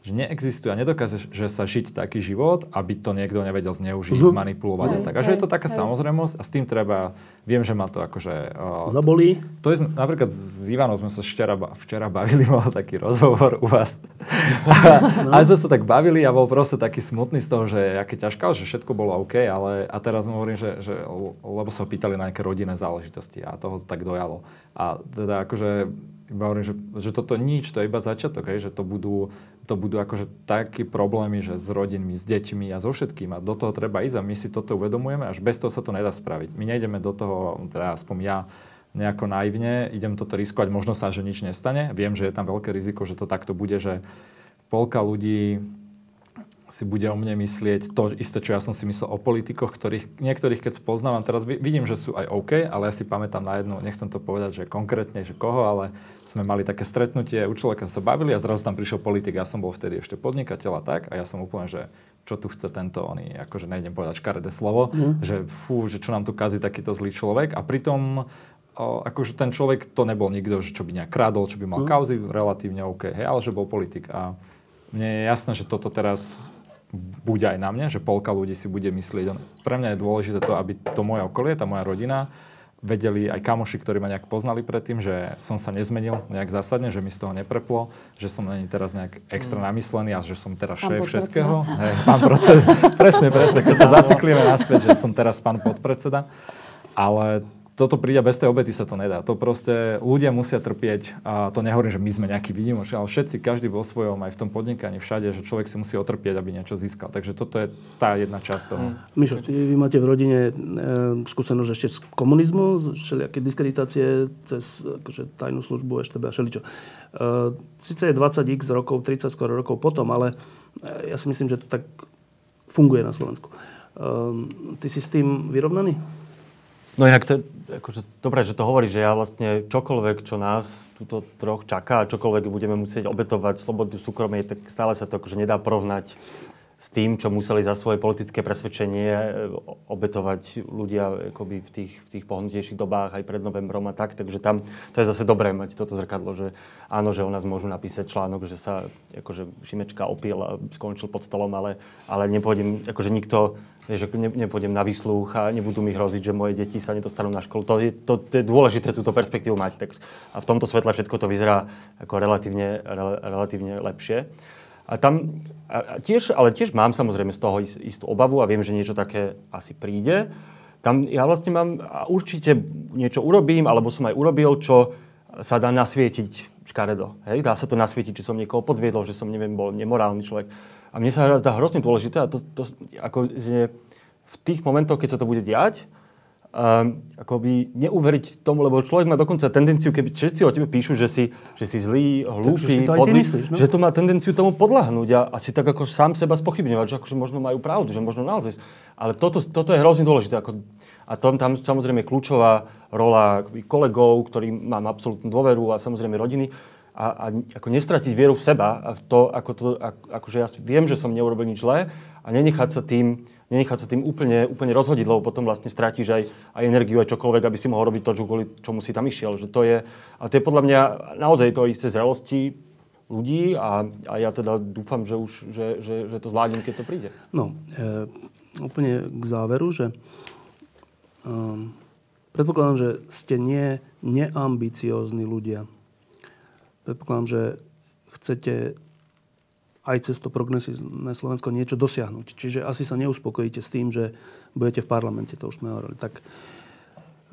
že neexistuje a nedokáže že sa žiť taký život, aby to niekto nevedel zneužiť, uh-huh. zmanipulovať a tak. A že je to taká hej. samozrejmosť a s tým treba, viem, že ma to akože... Uh, Zabolí? To, to je, napríklad s Ivanom sme sa včera, včera bavili, [LAUGHS] mal taký rozhovor u vás. no. A sme sa tak bavili a bol proste taký smutný z toho, že aké ťažká, že všetko bolo OK, ale a teraz mu hovorím, že, že lebo sa ho pýtali na nejaké rodinné záležitosti a toho tak dojalo. A teda akože iba hovorím, že, že toto nič, to je iba začiatok, hej, že to budú, to budú akože také problémy, že s rodinmi, s deťmi a so všetkým a do toho treba ísť a my si toto uvedomujeme, až bez toho sa to nedá spraviť. My nejdeme do toho, teda aspoň ja, nejako naivne, idem toto riskovať, možno sa, že nič nestane. Viem, že je tam veľké riziko, že to takto bude, že polka ľudí si bude o mne myslieť to isté, čo ja som si myslel o politikoch, ktorých niektorých, keď spoznávam, teraz vidím, že sú aj OK, ale ja si pamätám na jednu, nechcem to povedať, že konkrétne, že koho, ale sme mali také stretnutie, u človeka sa bavili a zrazu tam prišiel politik, ja som bol vtedy ešte podnikateľ a tak a ja som úplne, že čo tu chce tento, oný, akože nejdem povedať škaredé slovo, mm. že fú, že čo nám tu kazí takýto zlý človek a pritom o, akože ten človek to nebol nikto, že čo by nejak krádol, čo by mal mm. kauzy, relatívne OK, hej, ale že bol politik a mne je jasné, že toto teraz bude aj na mňa, že polka ľudí si bude myslieť. Pre mňa je dôležité to, aby to moje okolie, tá moja rodina, vedeli aj kamoši, ktorí ma nejak poznali predtým, že som sa nezmenil nejak zásadne, že mi z toho nepreplo, že som není teraz nejak extra mm. namyslený a že som teraz šéf všetkého. Hej, pán predseda. [LAUGHS] presne, presne, keď to [LAUGHS] zaciklíme naspäť, že som teraz pán podpredseda. Ale toto príde bez tej obety sa to nedá. To proste ľudia musia trpieť a to nehovorím, že my sme nejaký výnimočný, ale všetci, každý vo svojom, aj v tom podnikaní, všade, že človek si musí otrpieť, aby niečo získal. Takže toto je tá jedna časť toho. Mm. Mišo, vy máte v rodine e, skúsenosť ešte z komunizmu, všelijaké diskreditácie cez akože, tajnú službu, ešte a všeličo. E, Sice je 20x rokov, 30 skoro rokov potom, ale e, ja si myslím, že to tak funguje na Slovensku. E, ty si s tým vyrovnaný? No inak to, akože, dobre, že to hovorí, že ja vlastne čokoľvek, čo nás túto troch čaká, čokoľvek budeme musieť obetovať slobodu súkromie, tak stále sa to akože nedá porovnať s tým, čo museli za svoje politické presvedčenie e, obetovať ľudia akoby v tých, v tých pohnutejších dobách aj pred novembrom a tak. Takže tam to je zase dobré mať toto zrkadlo, že áno, že o nás môžu napísať článok, že sa akože Šimečka opil a skončil pod stolom, ale, ale nepôjdem, akože nikto, vieš, ne, nepôjdem na výsluch a nebudú mi hroziť, že moje deti sa nedostanú na školu. To je, to, to je dôležité túto perspektívu mať. Tak, a v tomto svetle všetko to vyzerá ako relatívne, rel, relatívne lepšie. A tam a tiež, ale tiež mám samozrejme z toho istú obavu a viem, že niečo také asi príde. Tam ja vlastne mám, a určite niečo urobím, alebo som aj urobil, čo sa dá nasvietiť škaredo. Hej? Dá sa to nasvietiť, či som niekoho podviedol, že som, neviem, bol nemorálny človek. A mne sa zdá hrozne dôležité, a to, to ako, v tých momentoch, keď sa to bude diať, um, akoby neuveriť tomu, lebo človek má dokonca tendenciu, keby všetci o tebe píšu, že si, že si zlý, hlúpy, podlý, no? že to má tendenciu tomu podľahnúť a asi tak ako sám seba spochybňovať, že akože možno majú pravdu, že možno naozaj. Ale toto, toto je hrozne dôležité. Ako, a tom, tam samozrejme kľúčová rola kolegov, ktorým mám absolútnu dôveru a samozrejme rodiny a, a ako nestratiť vieru v seba a v to, ako to, ako, akože ja viem, že som neurobil nič zlé a nenechať sa tým nenechať sa tým úplne, úplne rozhodiť, lebo potom vlastne strátiš aj, aj energiu, aj čokoľvek, aby si mohol robiť to, čo, kvôli čomu si tam išiel. Že to je, a to je podľa mňa naozaj to isté zrelosti ľudí a, a ja teda dúfam, že, už, že, že, že to zvládnem, keď to príde. No, e, úplne k záveru, že e, predpokladám, že ste nie neambiciózni ľudia. Predpokladám, že chcete aj cez to progresívne Slovensko niečo dosiahnuť. Čiže asi sa neuspokojíte s tým, že budete v parlamente, to už sme hovorili. Tak,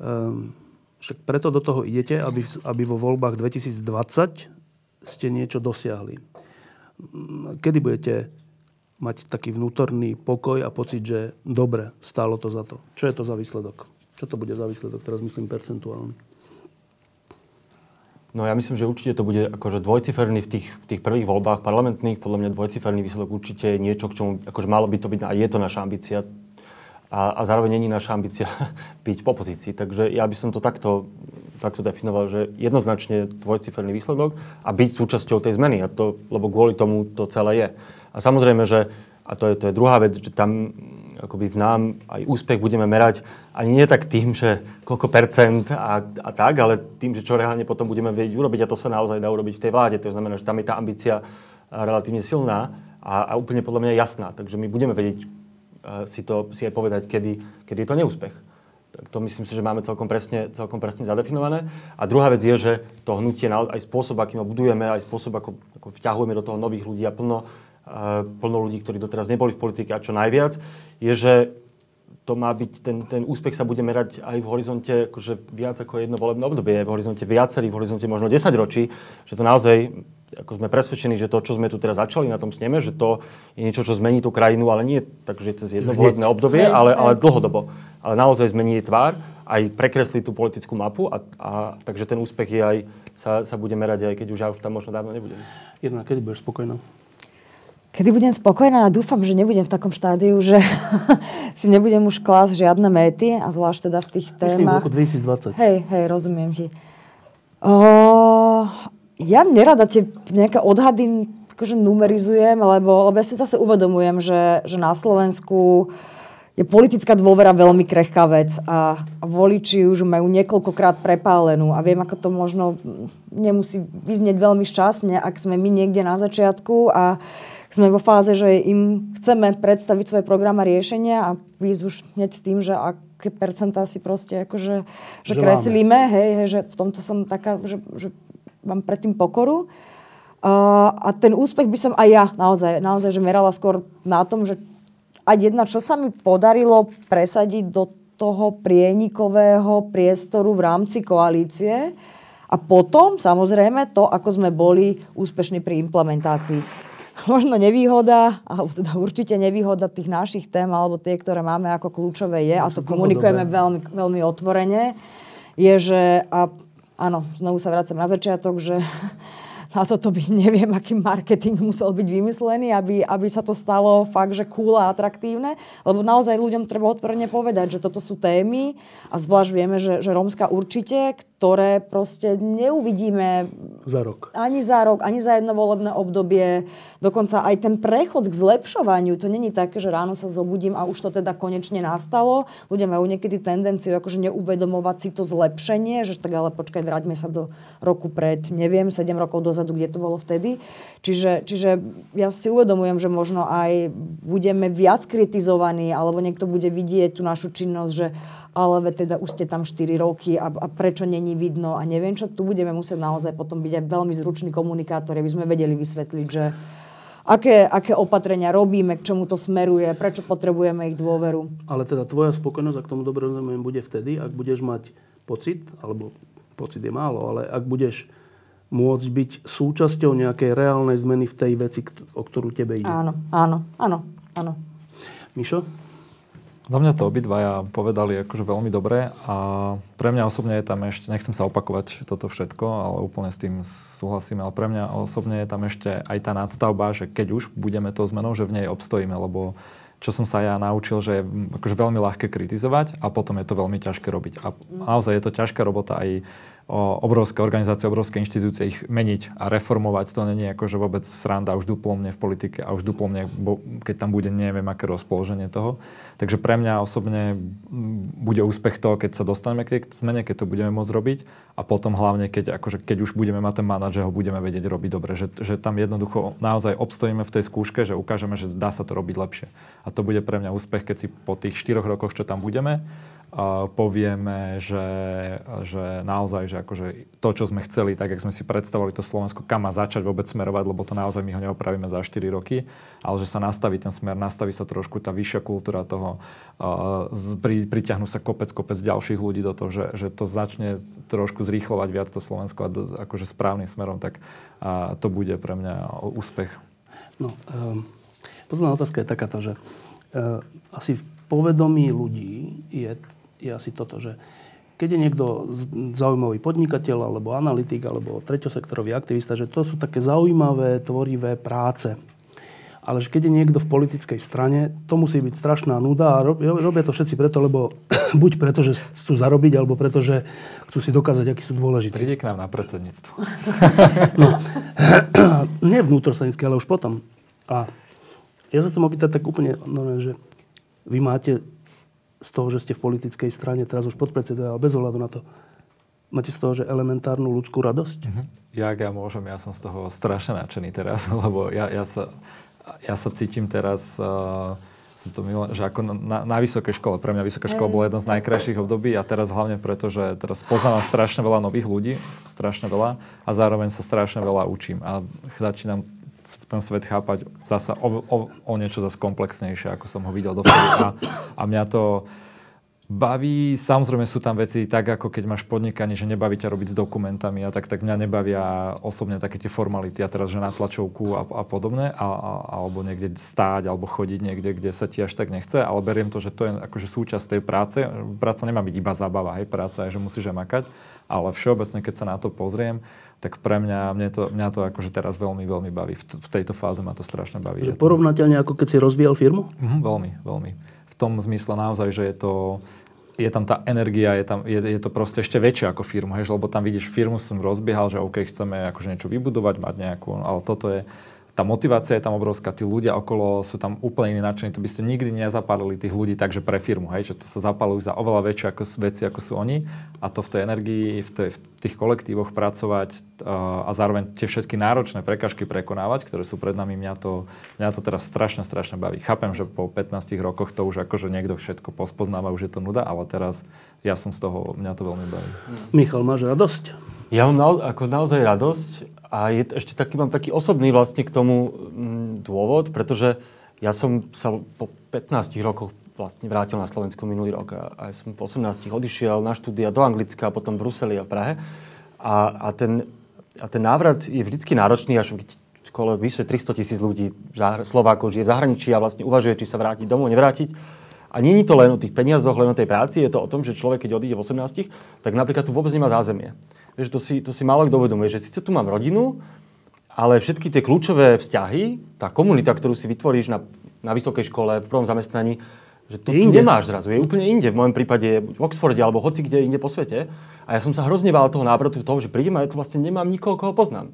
um, však preto do toho idete, aby, aby vo voľbách 2020 ste niečo dosiahli. Kedy budete mať taký vnútorný pokoj a pocit, že dobre, stálo to za to. Čo je to za výsledok? Čo to bude za výsledok? Teraz myslím percentuálny. No ja myslím, že určite to bude akože dvojciferný v tých, v tých prvých voľbách parlamentných. Podľa mňa dvojciferný výsledok určite je niečo, k čomu akože malo by to byť, a je to naša ambícia. A, a zároveň není naša ambícia [LAUGHS] byť v opozícii. Takže ja by som to takto, takto definoval, že jednoznačne dvojciferný výsledok a byť súčasťou tej zmeny. A to, lebo kvôli tomu to celé je. A samozrejme, že a to je, to je druhá vec, že tam akoby v nám aj úspech budeme merať ani nie tak tým, že koľko percent a, a tak, ale tým, že čo reálne potom budeme vedieť urobiť a to sa naozaj dá urobiť v tej vláde. To znamená, že tam je tá ambícia relatívne silná a, a úplne podľa mňa jasná. Takže my budeme vedieť uh, si, to, si aj povedať, kedy, kedy je to neúspech. Tak to myslím si, že máme celkom presne, celkom presne zadefinované. A druhá vec je, že to hnutie, aj spôsob, akým ho budujeme, aj spôsob, ako, ako vťahujeme do toho nových ľudí a plno plno ľudí, ktorí doteraz neboli v politike a čo najviac, je, že to má byť, ten, ten úspech sa bude merať aj v horizonte akože viac ako jedno volebné obdobie, v horizonte viacerých, v horizonte možno 10 ročí, že to naozaj, ako sme presvedčení, že to, čo sme tu teraz začali na tom sneme, že to je niečo, čo zmení tú krajinu, ale nie takže cez jedno volebné obdobie, ale, ale dlhodobo. Ale naozaj zmení jej tvár, aj prekreslí tú politickú mapu a, a takže ten úspech je aj, sa, sa bude merať aj keď už ja už tam možno dávno nebudem. Jedna, kedy budeš spokojná? Kedy budem spokojná a dúfam, že nebudem v takom štádiu, že [LAUGHS] si nebudem už klásť žiadne méty a zvlášť teda v tých Myslím v témach. roku 2020. Hej, hej, rozumiem ti. O, ja nerada tie nejaké odhady akože numerizujem, lebo, lebo ja si zase uvedomujem, že, že na Slovensku je politická dôvera veľmi krehká vec a, a voliči už majú niekoľkokrát prepálenú a viem, ako to možno nemusí vyznieť veľmi šťastne, ak sme my niekde na začiatku a sme vo fáze, že im chceme predstaviť svoje programy riešenia a výsť už hneď s tým, že aké percentá si proste akože, že, Že kreslíme, hej, hej, že v tomto som taká, že, že mám predtým pokoru. Uh, a ten úspech by som aj ja naozaj, naozaj že merala skôr na tom, že aj jedna, čo sa mi podarilo presadiť do toho prienikového priestoru v rámci koalície a potom, samozrejme, to, ako sme boli úspešní pri implementácii. [LAUGHS] Možno nevýhoda, alebo teda určite nevýhoda tých našich tém, alebo tie, ktoré máme ako kľúčové je, a to komunikujeme veľmi, veľmi otvorene, je, že, a áno, znovu sa vracam na začiatok, že [LAUGHS] na toto by neviem, aký marketing musel byť vymyslený, aby, aby sa to stalo fakt, že cool a atraktívne. Lebo naozaj ľuďom treba otvorene povedať, že toto sú témy a zvlášť vieme, že, že rómska určite, ktoré proste neuvidíme Za rok. ani za rok, ani za jedno volebné obdobie. Dokonca aj ten prechod k zlepšovaniu, to není také, že ráno sa zobudím a už to teda konečne nastalo. Ľudia majú niekedy tendenciu akože neuvedomovať si to zlepšenie, že tak ale počkaj, vráťme sa do roku pred, neviem, 7 rokov dozadu, kde to bolo vtedy. Čiže, čiže ja si uvedomujem, že možno aj budeme viac kritizovaní, alebo niekto bude vidieť tú našu činnosť, že ale teda už ste tam 4 roky a, a prečo není vidno a neviem čo, tu budeme musieť naozaj potom byť aj veľmi zruční komunikátori, aby sme vedeli vysvetliť, že aké, aké opatrenia robíme, k čomu to smeruje, prečo potrebujeme ich dôveru. Ale teda tvoja spokojnosť, ak tomu dobre rozumiem, bude vtedy, ak budeš mať pocit, alebo pocit je málo, ale ak budeš môcť byť súčasťou nejakej reálnej zmeny v tej veci, o ktorú tebe ide. Áno, áno, áno, áno. Mišo? Za mňa to obidvaja povedali akože veľmi dobre a pre mňa osobne je tam ešte, nechcem sa opakovať toto všetko, ale úplne s tým súhlasím, ale pre mňa osobne je tam ešte aj tá nadstavba, že keď už budeme tou zmenou, že v nej obstojíme, lebo čo som sa ja naučil, že je akože veľmi ľahké kritizovať a potom je to veľmi ťažké robiť. A naozaj je to ťažká robota aj obrovské organizácie, obrovské inštitúcie, ich meniť a reformovať. To není ako, že vôbec sranda už duplomne v politike a už duplomne, keď tam bude neviem aké rozpoloženie toho. Takže pre mňa osobne bude úspech toho, keď sa dostaneme k tej zmene, keď to budeme môcť robiť a potom hlavne, keď, akože, keď už budeme mať ten manaž, že ho budeme vedieť robiť dobre. Že, že tam jednoducho naozaj obstojíme v tej skúške, že ukážeme, že dá sa to robiť lepšie. A to bude pre mňa úspech, keď si po tých štyroch rokoch, čo tam budeme, povieme, že, že naozaj, že akože to, čo sme chceli, tak jak sme si predstavovali to Slovensko, kam má začať vôbec smerovať, lebo to naozaj my ho neopravíme za 4 roky, ale že sa nastaví ten smer, nastaví sa trošku tá vyššia kultúra toho, uh, pri, priťahnú sa kopec, kopec ďalších ľudí do toho, že, že to začne trošku zrýchlovať viac to Slovensko a do, akože správnym smerom, tak uh, to bude pre mňa úspech. No, um, posledná otázka je takáto, že uh, asi v povedomí ľudí je, je asi toto, že keď je niekto zaujímavý podnikateľ, alebo analytik, alebo treťosektorový aktivista, že to sú také zaujímavé, tvorivé práce. Ale že keď je niekto v politickej strane, to musí byť strašná nuda a robia to všetci preto, lebo [CLEARS THROAT] buď preto, že chcú zarobiť, alebo preto, že chcú si dokázať, akí sú dôležití. Príde k nám na predsedníctvo. no, [CLEARS THROAT] nie vnútrostranické, ale už potom. A ja sa chcem opýtať tak úplne, no, že vy máte z toho, že ste v politickej strane, teraz už podpredseda, ale bez ohľadu na to, máte z toho, že elementárnu ľudskú radosť? Uh-huh. Ja, ja môžem, ja som z toho strašne nadšený teraz, [LAUGHS] lebo ja, ja, sa, ja sa cítim teraz, uh, som to milé, že ako na, na vysokej škole. Pre mňa vysoká škola bola jedno z najkrajších období a teraz hlavne preto, že teraz poznávam strašne veľa nových ľudí, strašne veľa a zároveň sa strašne veľa učím a začínam ten svet chápať zasa o, o, o niečo zase komplexnejšie, ako som ho videl dovtedy. A, a mňa to Baví, samozrejme sú tam veci tak, ako keď máš podnikanie, že nebaví ťa robiť s dokumentami a tak, tak mňa nebavia osobne také tie formality a teraz, že na tlačovku a, a podobne, a, a, alebo niekde stáť, alebo chodiť niekde, kde sa ti až tak nechce, ale beriem to, že to je akože súčasť tej práce. Práca nemá byť iba zábava, hej, práca je, že musíš aj makať, ale všeobecne, keď sa na to pozriem, tak pre mňa, mňa to, mňa to akože teraz veľmi, veľmi baví. V, v tejto fáze ma to strašne baví. Že porovnateľne ako keď si rozvíjal firmu? Mhm, veľmi, veľmi. V tom zmysle naozaj, že je to je tam tá energia, je, tam, je, je to proste ešte väčšie ako firmu, hej, lebo tam vidíš firmu, som rozbiehal, že OK, chceme akože niečo vybudovať, mať nejakú, ale toto je, tá motivácia je tam obrovská, tí ľudia okolo sú tam úplne iní nadšení, to by ste nikdy nezapálili tých ľudí takže pre firmu, hej, že to sa zapálujú za oveľa väčšie ako, veci, ako sú oni a to v tej energii, v, tej, v tých kolektívoch pracovať uh, a zároveň tie všetky náročné prekažky prekonávať, ktoré sú pred nami, mňa to, mňa to teraz strašne, strašne baví. Chápem, že po 15 rokoch to už akože niekto všetko pospoznáva, už je to nuda, ale teraz ja som z toho, mňa to veľmi baví. Michal, máš radosť? Ja mám na, ako naozaj radosť a je ešte taký, mám taký osobný vlastne k tomu m, mm, dôvod, pretože ja som sa po 15 rokoch vlastne vrátil na Slovensku minulý rok a, a ja som po 18 odišiel na štúdia do Anglicka, potom v Bruseli a Prahe. A, a, ten, a ten návrat je vždycky náročný, až keď skolo vyše 300 tisíc ľudí, Slovákov žije v zahraničí a vlastne uvažuje, či sa vrátiť domov, nevrátiť. A je to len o tých peniazoch, len o tej práci, je to o tom, že človek, keď odíde v 18, tak napríklad tu vôbec nemá zázemie. Vieš, to si, to si málo kto uvedomuje, že síce tu mám rodinu, ale všetky tie kľúčové vzťahy, tá komunita, ktorú si vytvoríš na, na vysokej škole, v prvom zamestnaní, že to tu nemáš zrazu. Je úplne inde. V mojom prípade v Oxforde alebo hoci kde inde po svete. A ja som sa hrozne bál toho návratu v tom, že prídem a ja tu vlastne nemám nikoho, koho poznám.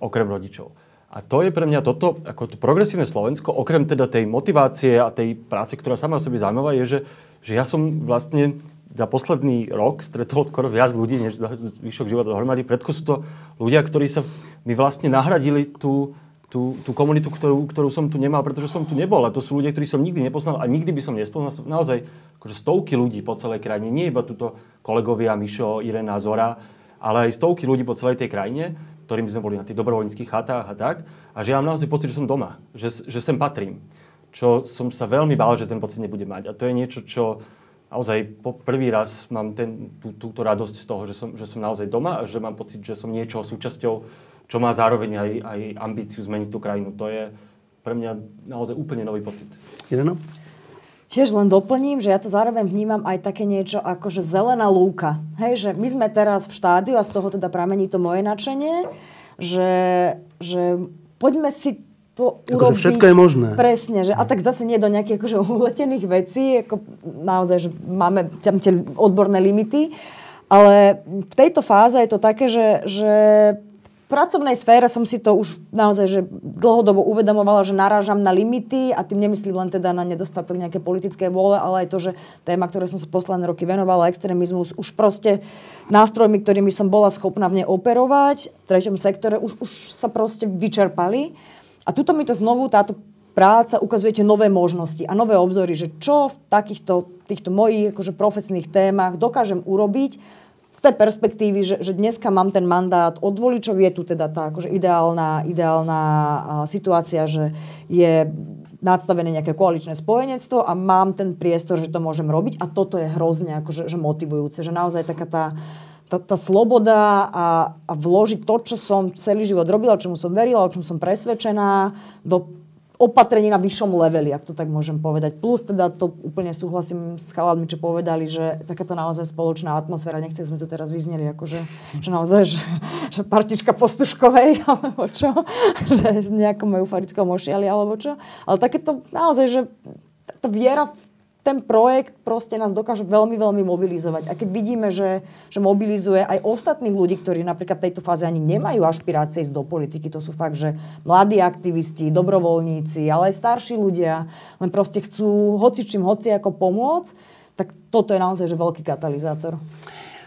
Okrem rodičov. A to je pre mňa toto, ako to progresívne Slovensko, okrem teda tej motivácie a tej práce, ktorá sama o sebe zaujímavá, je, že, že ja som vlastne za posledný rok stretol skoro viac ľudí, než vyšok života dohromady. Predko sú to ľudia, ktorí sa mi vlastne nahradili tú, tú, tú komunitu, ktorú, ktorú som tu nemal, pretože som tu nebol. A to sú ľudia, ktorí som nikdy nepoznal a nikdy by som nespoznal. Naozaj akože stovky ľudí po celej krajine. Nie iba túto kolegovia Mišo, Irena, Zora, ale aj stovky ľudí po celej tej krajine, ktorým sme boli na tých dobrovoľníckých chatách a tak. A že ja mám naozaj pocit, že som doma, že, že sem patrím. Čo som sa veľmi bál, že ten pocit nebude mať. A to je niečo, čo naozaj po prvý raz mám ten, tú, túto radosť z toho, že som, že som naozaj doma a že mám pocit, že som niečo súčasťou, čo má zároveň aj, aj ambíciu zmeniť tú krajinu. To je pre mňa naozaj úplne nový pocit. Jedno? Tiež len doplním, že ja to zároveň vnímam aj také niečo ako že zelená lúka. Hej, že my sme teraz v štádiu a z toho teda pramení to moje nadšenie, že, že poďme si to urobiť. Akože všetko je možné. Presne, že, a tak zase nie do nejakých akože [LAUGHS] uletených vecí, ako naozaj, že máme tam tie odborné limity, ale v tejto fáze je to také, že, že v pracovnej sfére som si to už naozaj že dlhodobo uvedomovala, že narážam na limity a tým nemyslím len teda na nedostatok nejaké politické vôle, ale aj to, že téma, ktoré som sa posledné roky venovala, extrémizmus, už proste nástrojmi, ktorými som bola schopná v nej operovať v treťom sektore, už, už sa proste vyčerpali. A tuto mi to znovu táto práca ukazujete nové možnosti a nové obzory, že čo v takýchto týchto mojich akože profesných témach dokážem urobiť z tej perspektívy, že, že dneska mám ten mandát od voličov, je tu teda tá akože ideálna, ideálna situácia, že je nadstavené nejaké koaličné spojenectvo a mám ten priestor, že to môžem robiť. A toto je hrozne akože, že motivujúce, že naozaj taká tá tá, tá sloboda a, a vložiť to, čo som celý život robila, čomu som verila, o čom som presvedčená, do opatrení na vyššom leveli, ak to tak môžem povedať. Plus teda to úplne súhlasím s chaladmi, čo povedali, že takáto naozaj spoločná atmosféra, nechcem sme tu teraz vyzneli, akože, že naozaj, že, že partička postuškovej, [LAUGHS] alebo čo, že nejakom eufarickom mošiali, alebo čo. Ale takéto naozaj, že tá viera ten projekt proste nás dokáže veľmi, veľmi mobilizovať. A keď vidíme, že, že mobilizuje aj ostatných ľudí, ktorí napríklad v tejto fáze ani nemajú ašpirácie ísť do politiky, to sú fakt, že mladí aktivisti, dobrovoľníci, ale aj starší ľudia, len proste chcú hoci čím, hoci ako pomôcť, tak toto je naozaj že veľký katalizátor.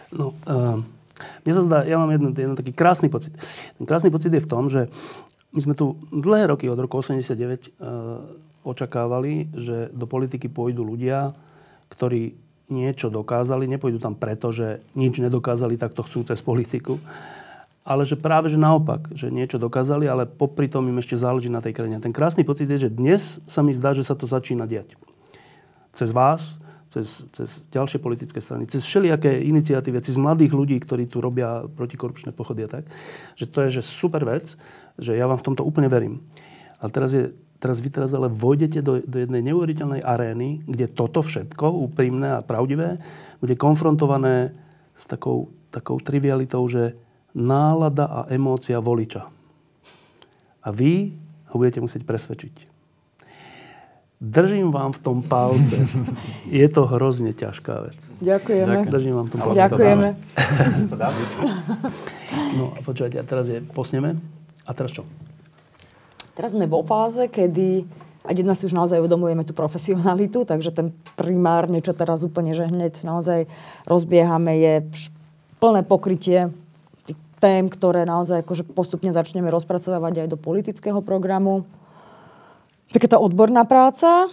No, uh, mne sa zdá, ja mám jeden, jeden taký krásny pocit. Ten krásny pocit je v tom, že my sme tu dlhé roky od roku 89 uh, očakávali, že do politiky pôjdu ľudia, ktorí niečo dokázali, nepôjdu tam preto, že nič nedokázali, tak to chcú cez politiku, ale že práve, že naopak, že niečo dokázali, ale popri tom im ešte záleží na tej krajine. Ten krásny pocit je, že dnes sa mi zdá, že sa to začína diať. Cez vás, cez, cez ďalšie politické strany, cez všelijaké iniciatívy, cez mladých ľudí, ktorí tu robia protikorupčné pochody a tak, že to je že super vec, že ja vám v tomto úplne verím. Ale teraz, je, teraz vy teraz ale vojdete do, do jednej neuveriteľnej arény, kde toto všetko, úprimné a pravdivé, bude konfrontované s takou, takou trivialitou, že nálada a emócia voliča. A vy ho budete musieť presvedčiť. Držím vám v tom palce. [LAUGHS] Je to hrozne ťažká vec. Ďakujeme. Držím vám v tom palce. Ďakujeme. To dáme. No a počúvajte, a teraz je, posneme. A teraz čo? Teraz sme vo fáze, kedy a jedna si už naozaj uvedomujeme tú profesionalitu, takže ten primárne, čo teraz úplne, že hneď naozaj rozbiehame, je plné pokrytie tém, ktoré naozaj akože postupne začneme rozpracovať aj do politického programu. Taká tá odborná práca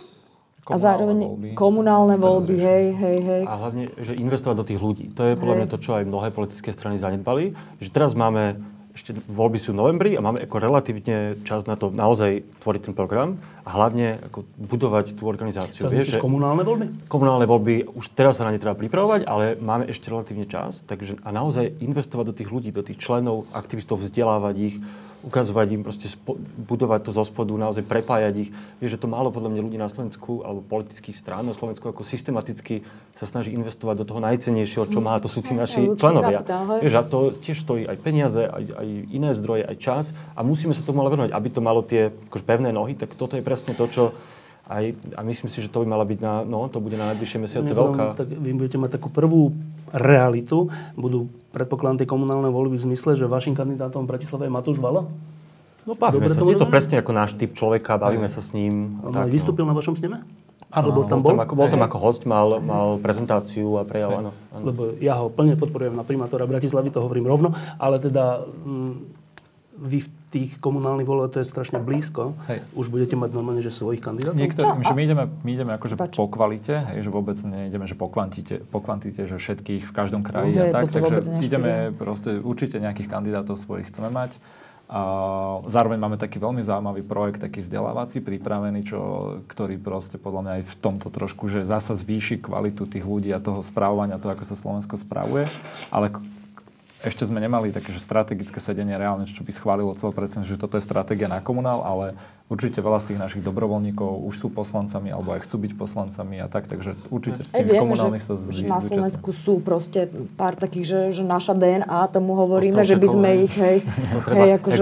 a zároveň voľby. komunálne voľby, hej, hej, hej. A hlavne, že investovať do tých ľudí. To je podľa Hej. mňa to, čo aj mnohé politické strany zanedbali. Že teraz máme, ešte voľby sú v novembri a máme ako relatívne čas na to naozaj tvoriť ten program a hlavne ako budovať tú organizáciu. Teraz Vieš, že komunálne voľby? komunálne voľby, už teraz sa na ne treba pripravovať, ale máme ešte relatívne čas. Takže a naozaj investovať do tých ľudí, do tých členov, aktivistov, vzdelávať ich, ukazovať im, proste spo, budovať to zo spodu, naozaj prepájať ich. Vieš, že to málo podľa mňa ľudí na Slovensku, alebo politických strán na Slovensku, ako systematicky sa snaží investovať do toho najcennejšieho, čo má, to sú tí naši ľudský členovia. Vieš, a to tiež stojí aj peniaze, aj, aj iné zdroje, aj čas a musíme sa tomu ale venovať. Aby to malo tie akože, pevné nohy, tak toto je presne to, čo aj, a myslím si, že to by mala byť na, no, to bude na najbližšie mesiace Mimochodom, veľká. Tak vy budete mať takú prvú realitu. Budú predpokladám tie komunálne voľby v zmysle, že vašim kandidátom v Bratislave je Matúš Vala. No bavíme Dobre sa, tomu je to presne ako náš typ človeka, bavíme sa s ním. On aj vystúpil na vašom sneme? Áno, Lebo tam bol? Tam ako, bol tam ako host, mal, mal prezentáciu a prejav, áno. áno. Lebo ja ho plne podporujem na primátora Bratislavy, to hovorím rovno, ale teda mm, vy v tých komunálnych voľbách, to je strašne blízko. Hej. Už budete mať normálne, že svojich kandidátov? Niektorí, že my ideme, my ideme akože po kvalite, hej, že vôbec neideme, že po kvantite, po kvantite, že všetkých v každom kraji Hej, a tak, takže ideme proste, určite nejakých kandidátov svojich chceme mať. A zároveň máme taký veľmi zaujímavý projekt, taký vzdelávací, pripravený, čo, ktorý proste podľa mňa aj v tomto trošku, že zasa zvýši kvalitu tých ľudí a toho správania, to, ako sa Slovensko správuje. Ale ešte sme nemali také, strategické sedenie reálne, čo by schválilo celé predstavenie, že toto je stratégia na komunál, ale určite veľa z tých našich dobrovoľníkov už sú poslancami alebo aj chcú byť poslancami a tak, takže určite s tými komunálnych sa zí- na zúčastní. Slovensku sú proste pár takých, že, že naša DNA, tomu hovoríme, že by sme ich [LAUGHS] hej, treba, hej, akože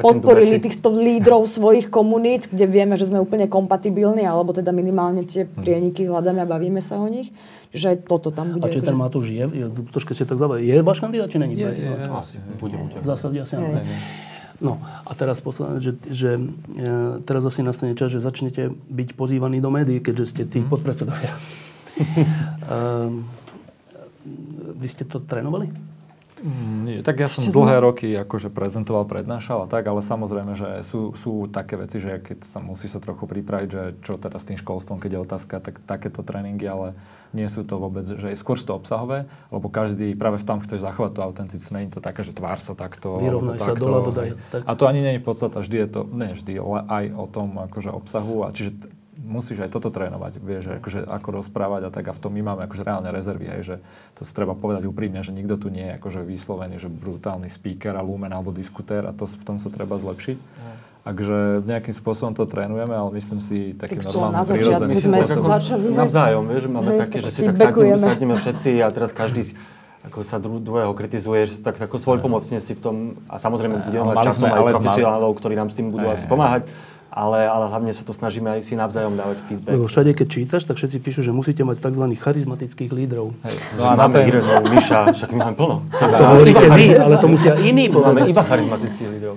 podporili týchto lídrov svojich komunít, kde vieme, že sme úplne kompatibilní, alebo teda minimálne tie Hm. prieniky hľadáme a bavíme sa o nich, že aj toto tam bude. A či akože- ten Matúš je, je troška si tak zaujali, je váš kandidát, či není? Je, v je, je. Asi, bude, bude. V zásade asi áno. Hej. No a teraz posledné, že, že e, teraz asi nastane čas, že začnete byť pozývaní do médií, keďže ste tí podpredsedovia. um, [LAUGHS] vy ste to trénovali? Mm, Nie, tak ja som Ešte dlhé sme- roky akože prezentoval, prednášal a tak, ale samozrejme, že sú, sú také veci, že keď sa musí sa trochu pripraviť, že čo teda s tým školstvom, keď je otázka, tak takéto tréningy, ale nie sú to vôbec, že je skôr to obsahové, lebo každý práve v tam chceš zachovať tú autenticitu, nie je to také, že tvár sa takto. Vyrovnaj sa, hej. tak. A to ani nie je podstata, vždy je to, nie vždy, ale aj o tom akože obsahu a čiže musíš aj toto trénovať, vieš, že akože ako rozprávať a tak a v tom my máme akože reálne rezervy, hej, že to si treba povedať úprimne, že nikto tu nie je akože vyslovený, že brutálny speaker a lumen alebo diskutér a to, v tom sa treba zlepšiť. Takže nejakým spôsobom to trénujeme, ale myslím si takým Tak normálnym na prirodzeným spôsobom. začali. Navzájom, vieš, že máme Hej, také, tak že si tak sadneme, sadneme všetci a teraz každý ako sa dru- druhého kritizuje, že tak ako svoj pomocne si v tom, a samozrejme budeme mať časom aj profesionálov, ktorí nám s tým budú asi pomáhať, ale, ale hlavne sa to snažíme aj si navzájom dávať feedback. Lebo všade, keď čítaš, tak všetci píšu, že musíte mať tzv. charizmatických lídrov. Hej. No a na to máme je, Irenu, Miša, však my máme plno. To hovoríte vy, ale to musia iní Máme povedať. iba charizmatických lídrov.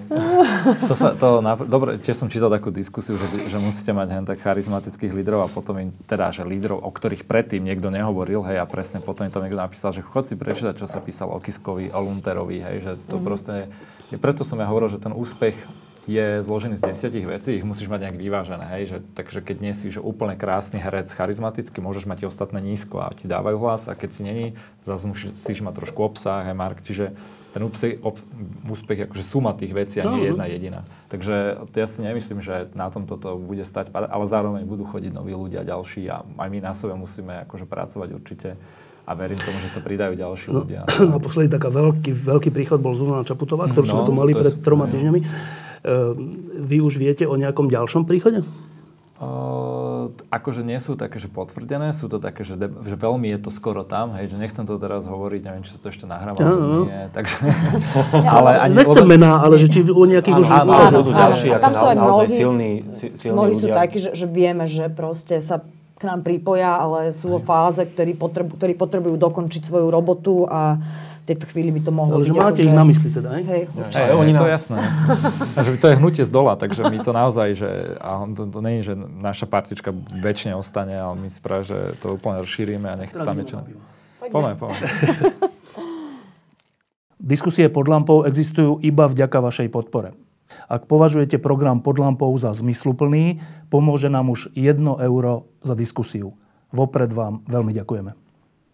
to sa, to, dobre, tiež som čítal takú diskusiu, že, že musíte mať hen tak charizmatických lídrov a potom im, teda, že lídrov, o ktorých predtým niekto nehovoril, hej, a presne potom im to niekto napísal, že chod si prečítať, čo sa písalo o Kiskovi, o Lunterovi, hej, že to proste, je, preto som ja hovoril, že ten úspech je zložený z desiatich vecí, ich musíš mať nejak vyvážené, hej, že, takže keď nie si že úplne krásny herec, charizmatický, môžeš mať tie ostatné nízko a ti dávajú hlas a keď si není, zase musíš mať trošku obsah, hej, mark, čiže ten úspech, ob, úspech akože suma tých vecí a nie jedna jediná. Takže ja si nemyslím, že na tom toto bude stať, ale zároveň budú chodiť noví ľudia ďalší a aj my na sebe musíme akože pracovať určite a verím tomu, že sa pridajú ďalší no, ľudia. [CLEARS THROAT] Naposledy taká veľký, veľký príchod bol Zuzana Čaputová, ktorú no, sme tu mali pred troma týždňami. Ehm, vy už viete o nejakom ďalšom príchode? Uh, akože nie sú také, že potvrdené, sú to také, že, de- že veľmi je to skoro tam, hej, že nechcem to teraz hovoriť, neviem, či sa to ešte nahráva, no. nie, takže... [LAUGHS] ale ani Nechcem lebo... mená, ale že či o nejakých už... Áno, áno, áno, ďalší, a tam sú aj mnohí, silní, silní mnohí sú takí, že, že vieme, že proste sa k nám pripoja, ale sú vo fáze, ktorí, potrebu, ktorí potrebujú dokončiť svoju robotu a tejto chvíli by to mohlo Ale byť. máte ako, ich že... na mysli teda, hej? Hej, určite. Hej, oni to jasné, [LAUGHS] jasné. A že to je hnutie z dola, takže my to naozaj, že a to, to nie je, že naša partička väčšine ostane, ale my si práve, že to úplne rozšírime a nech Teraz tam je čo... Poďme, poďme. [LAUGHS] Diskusie pod lampou existujú iba vďaka vašej podpore. Ak považujete program pod lampou za zmysluplný, pomôže nám už 1 euro za diskusiu. Vopred vám veľmi ďakujeme.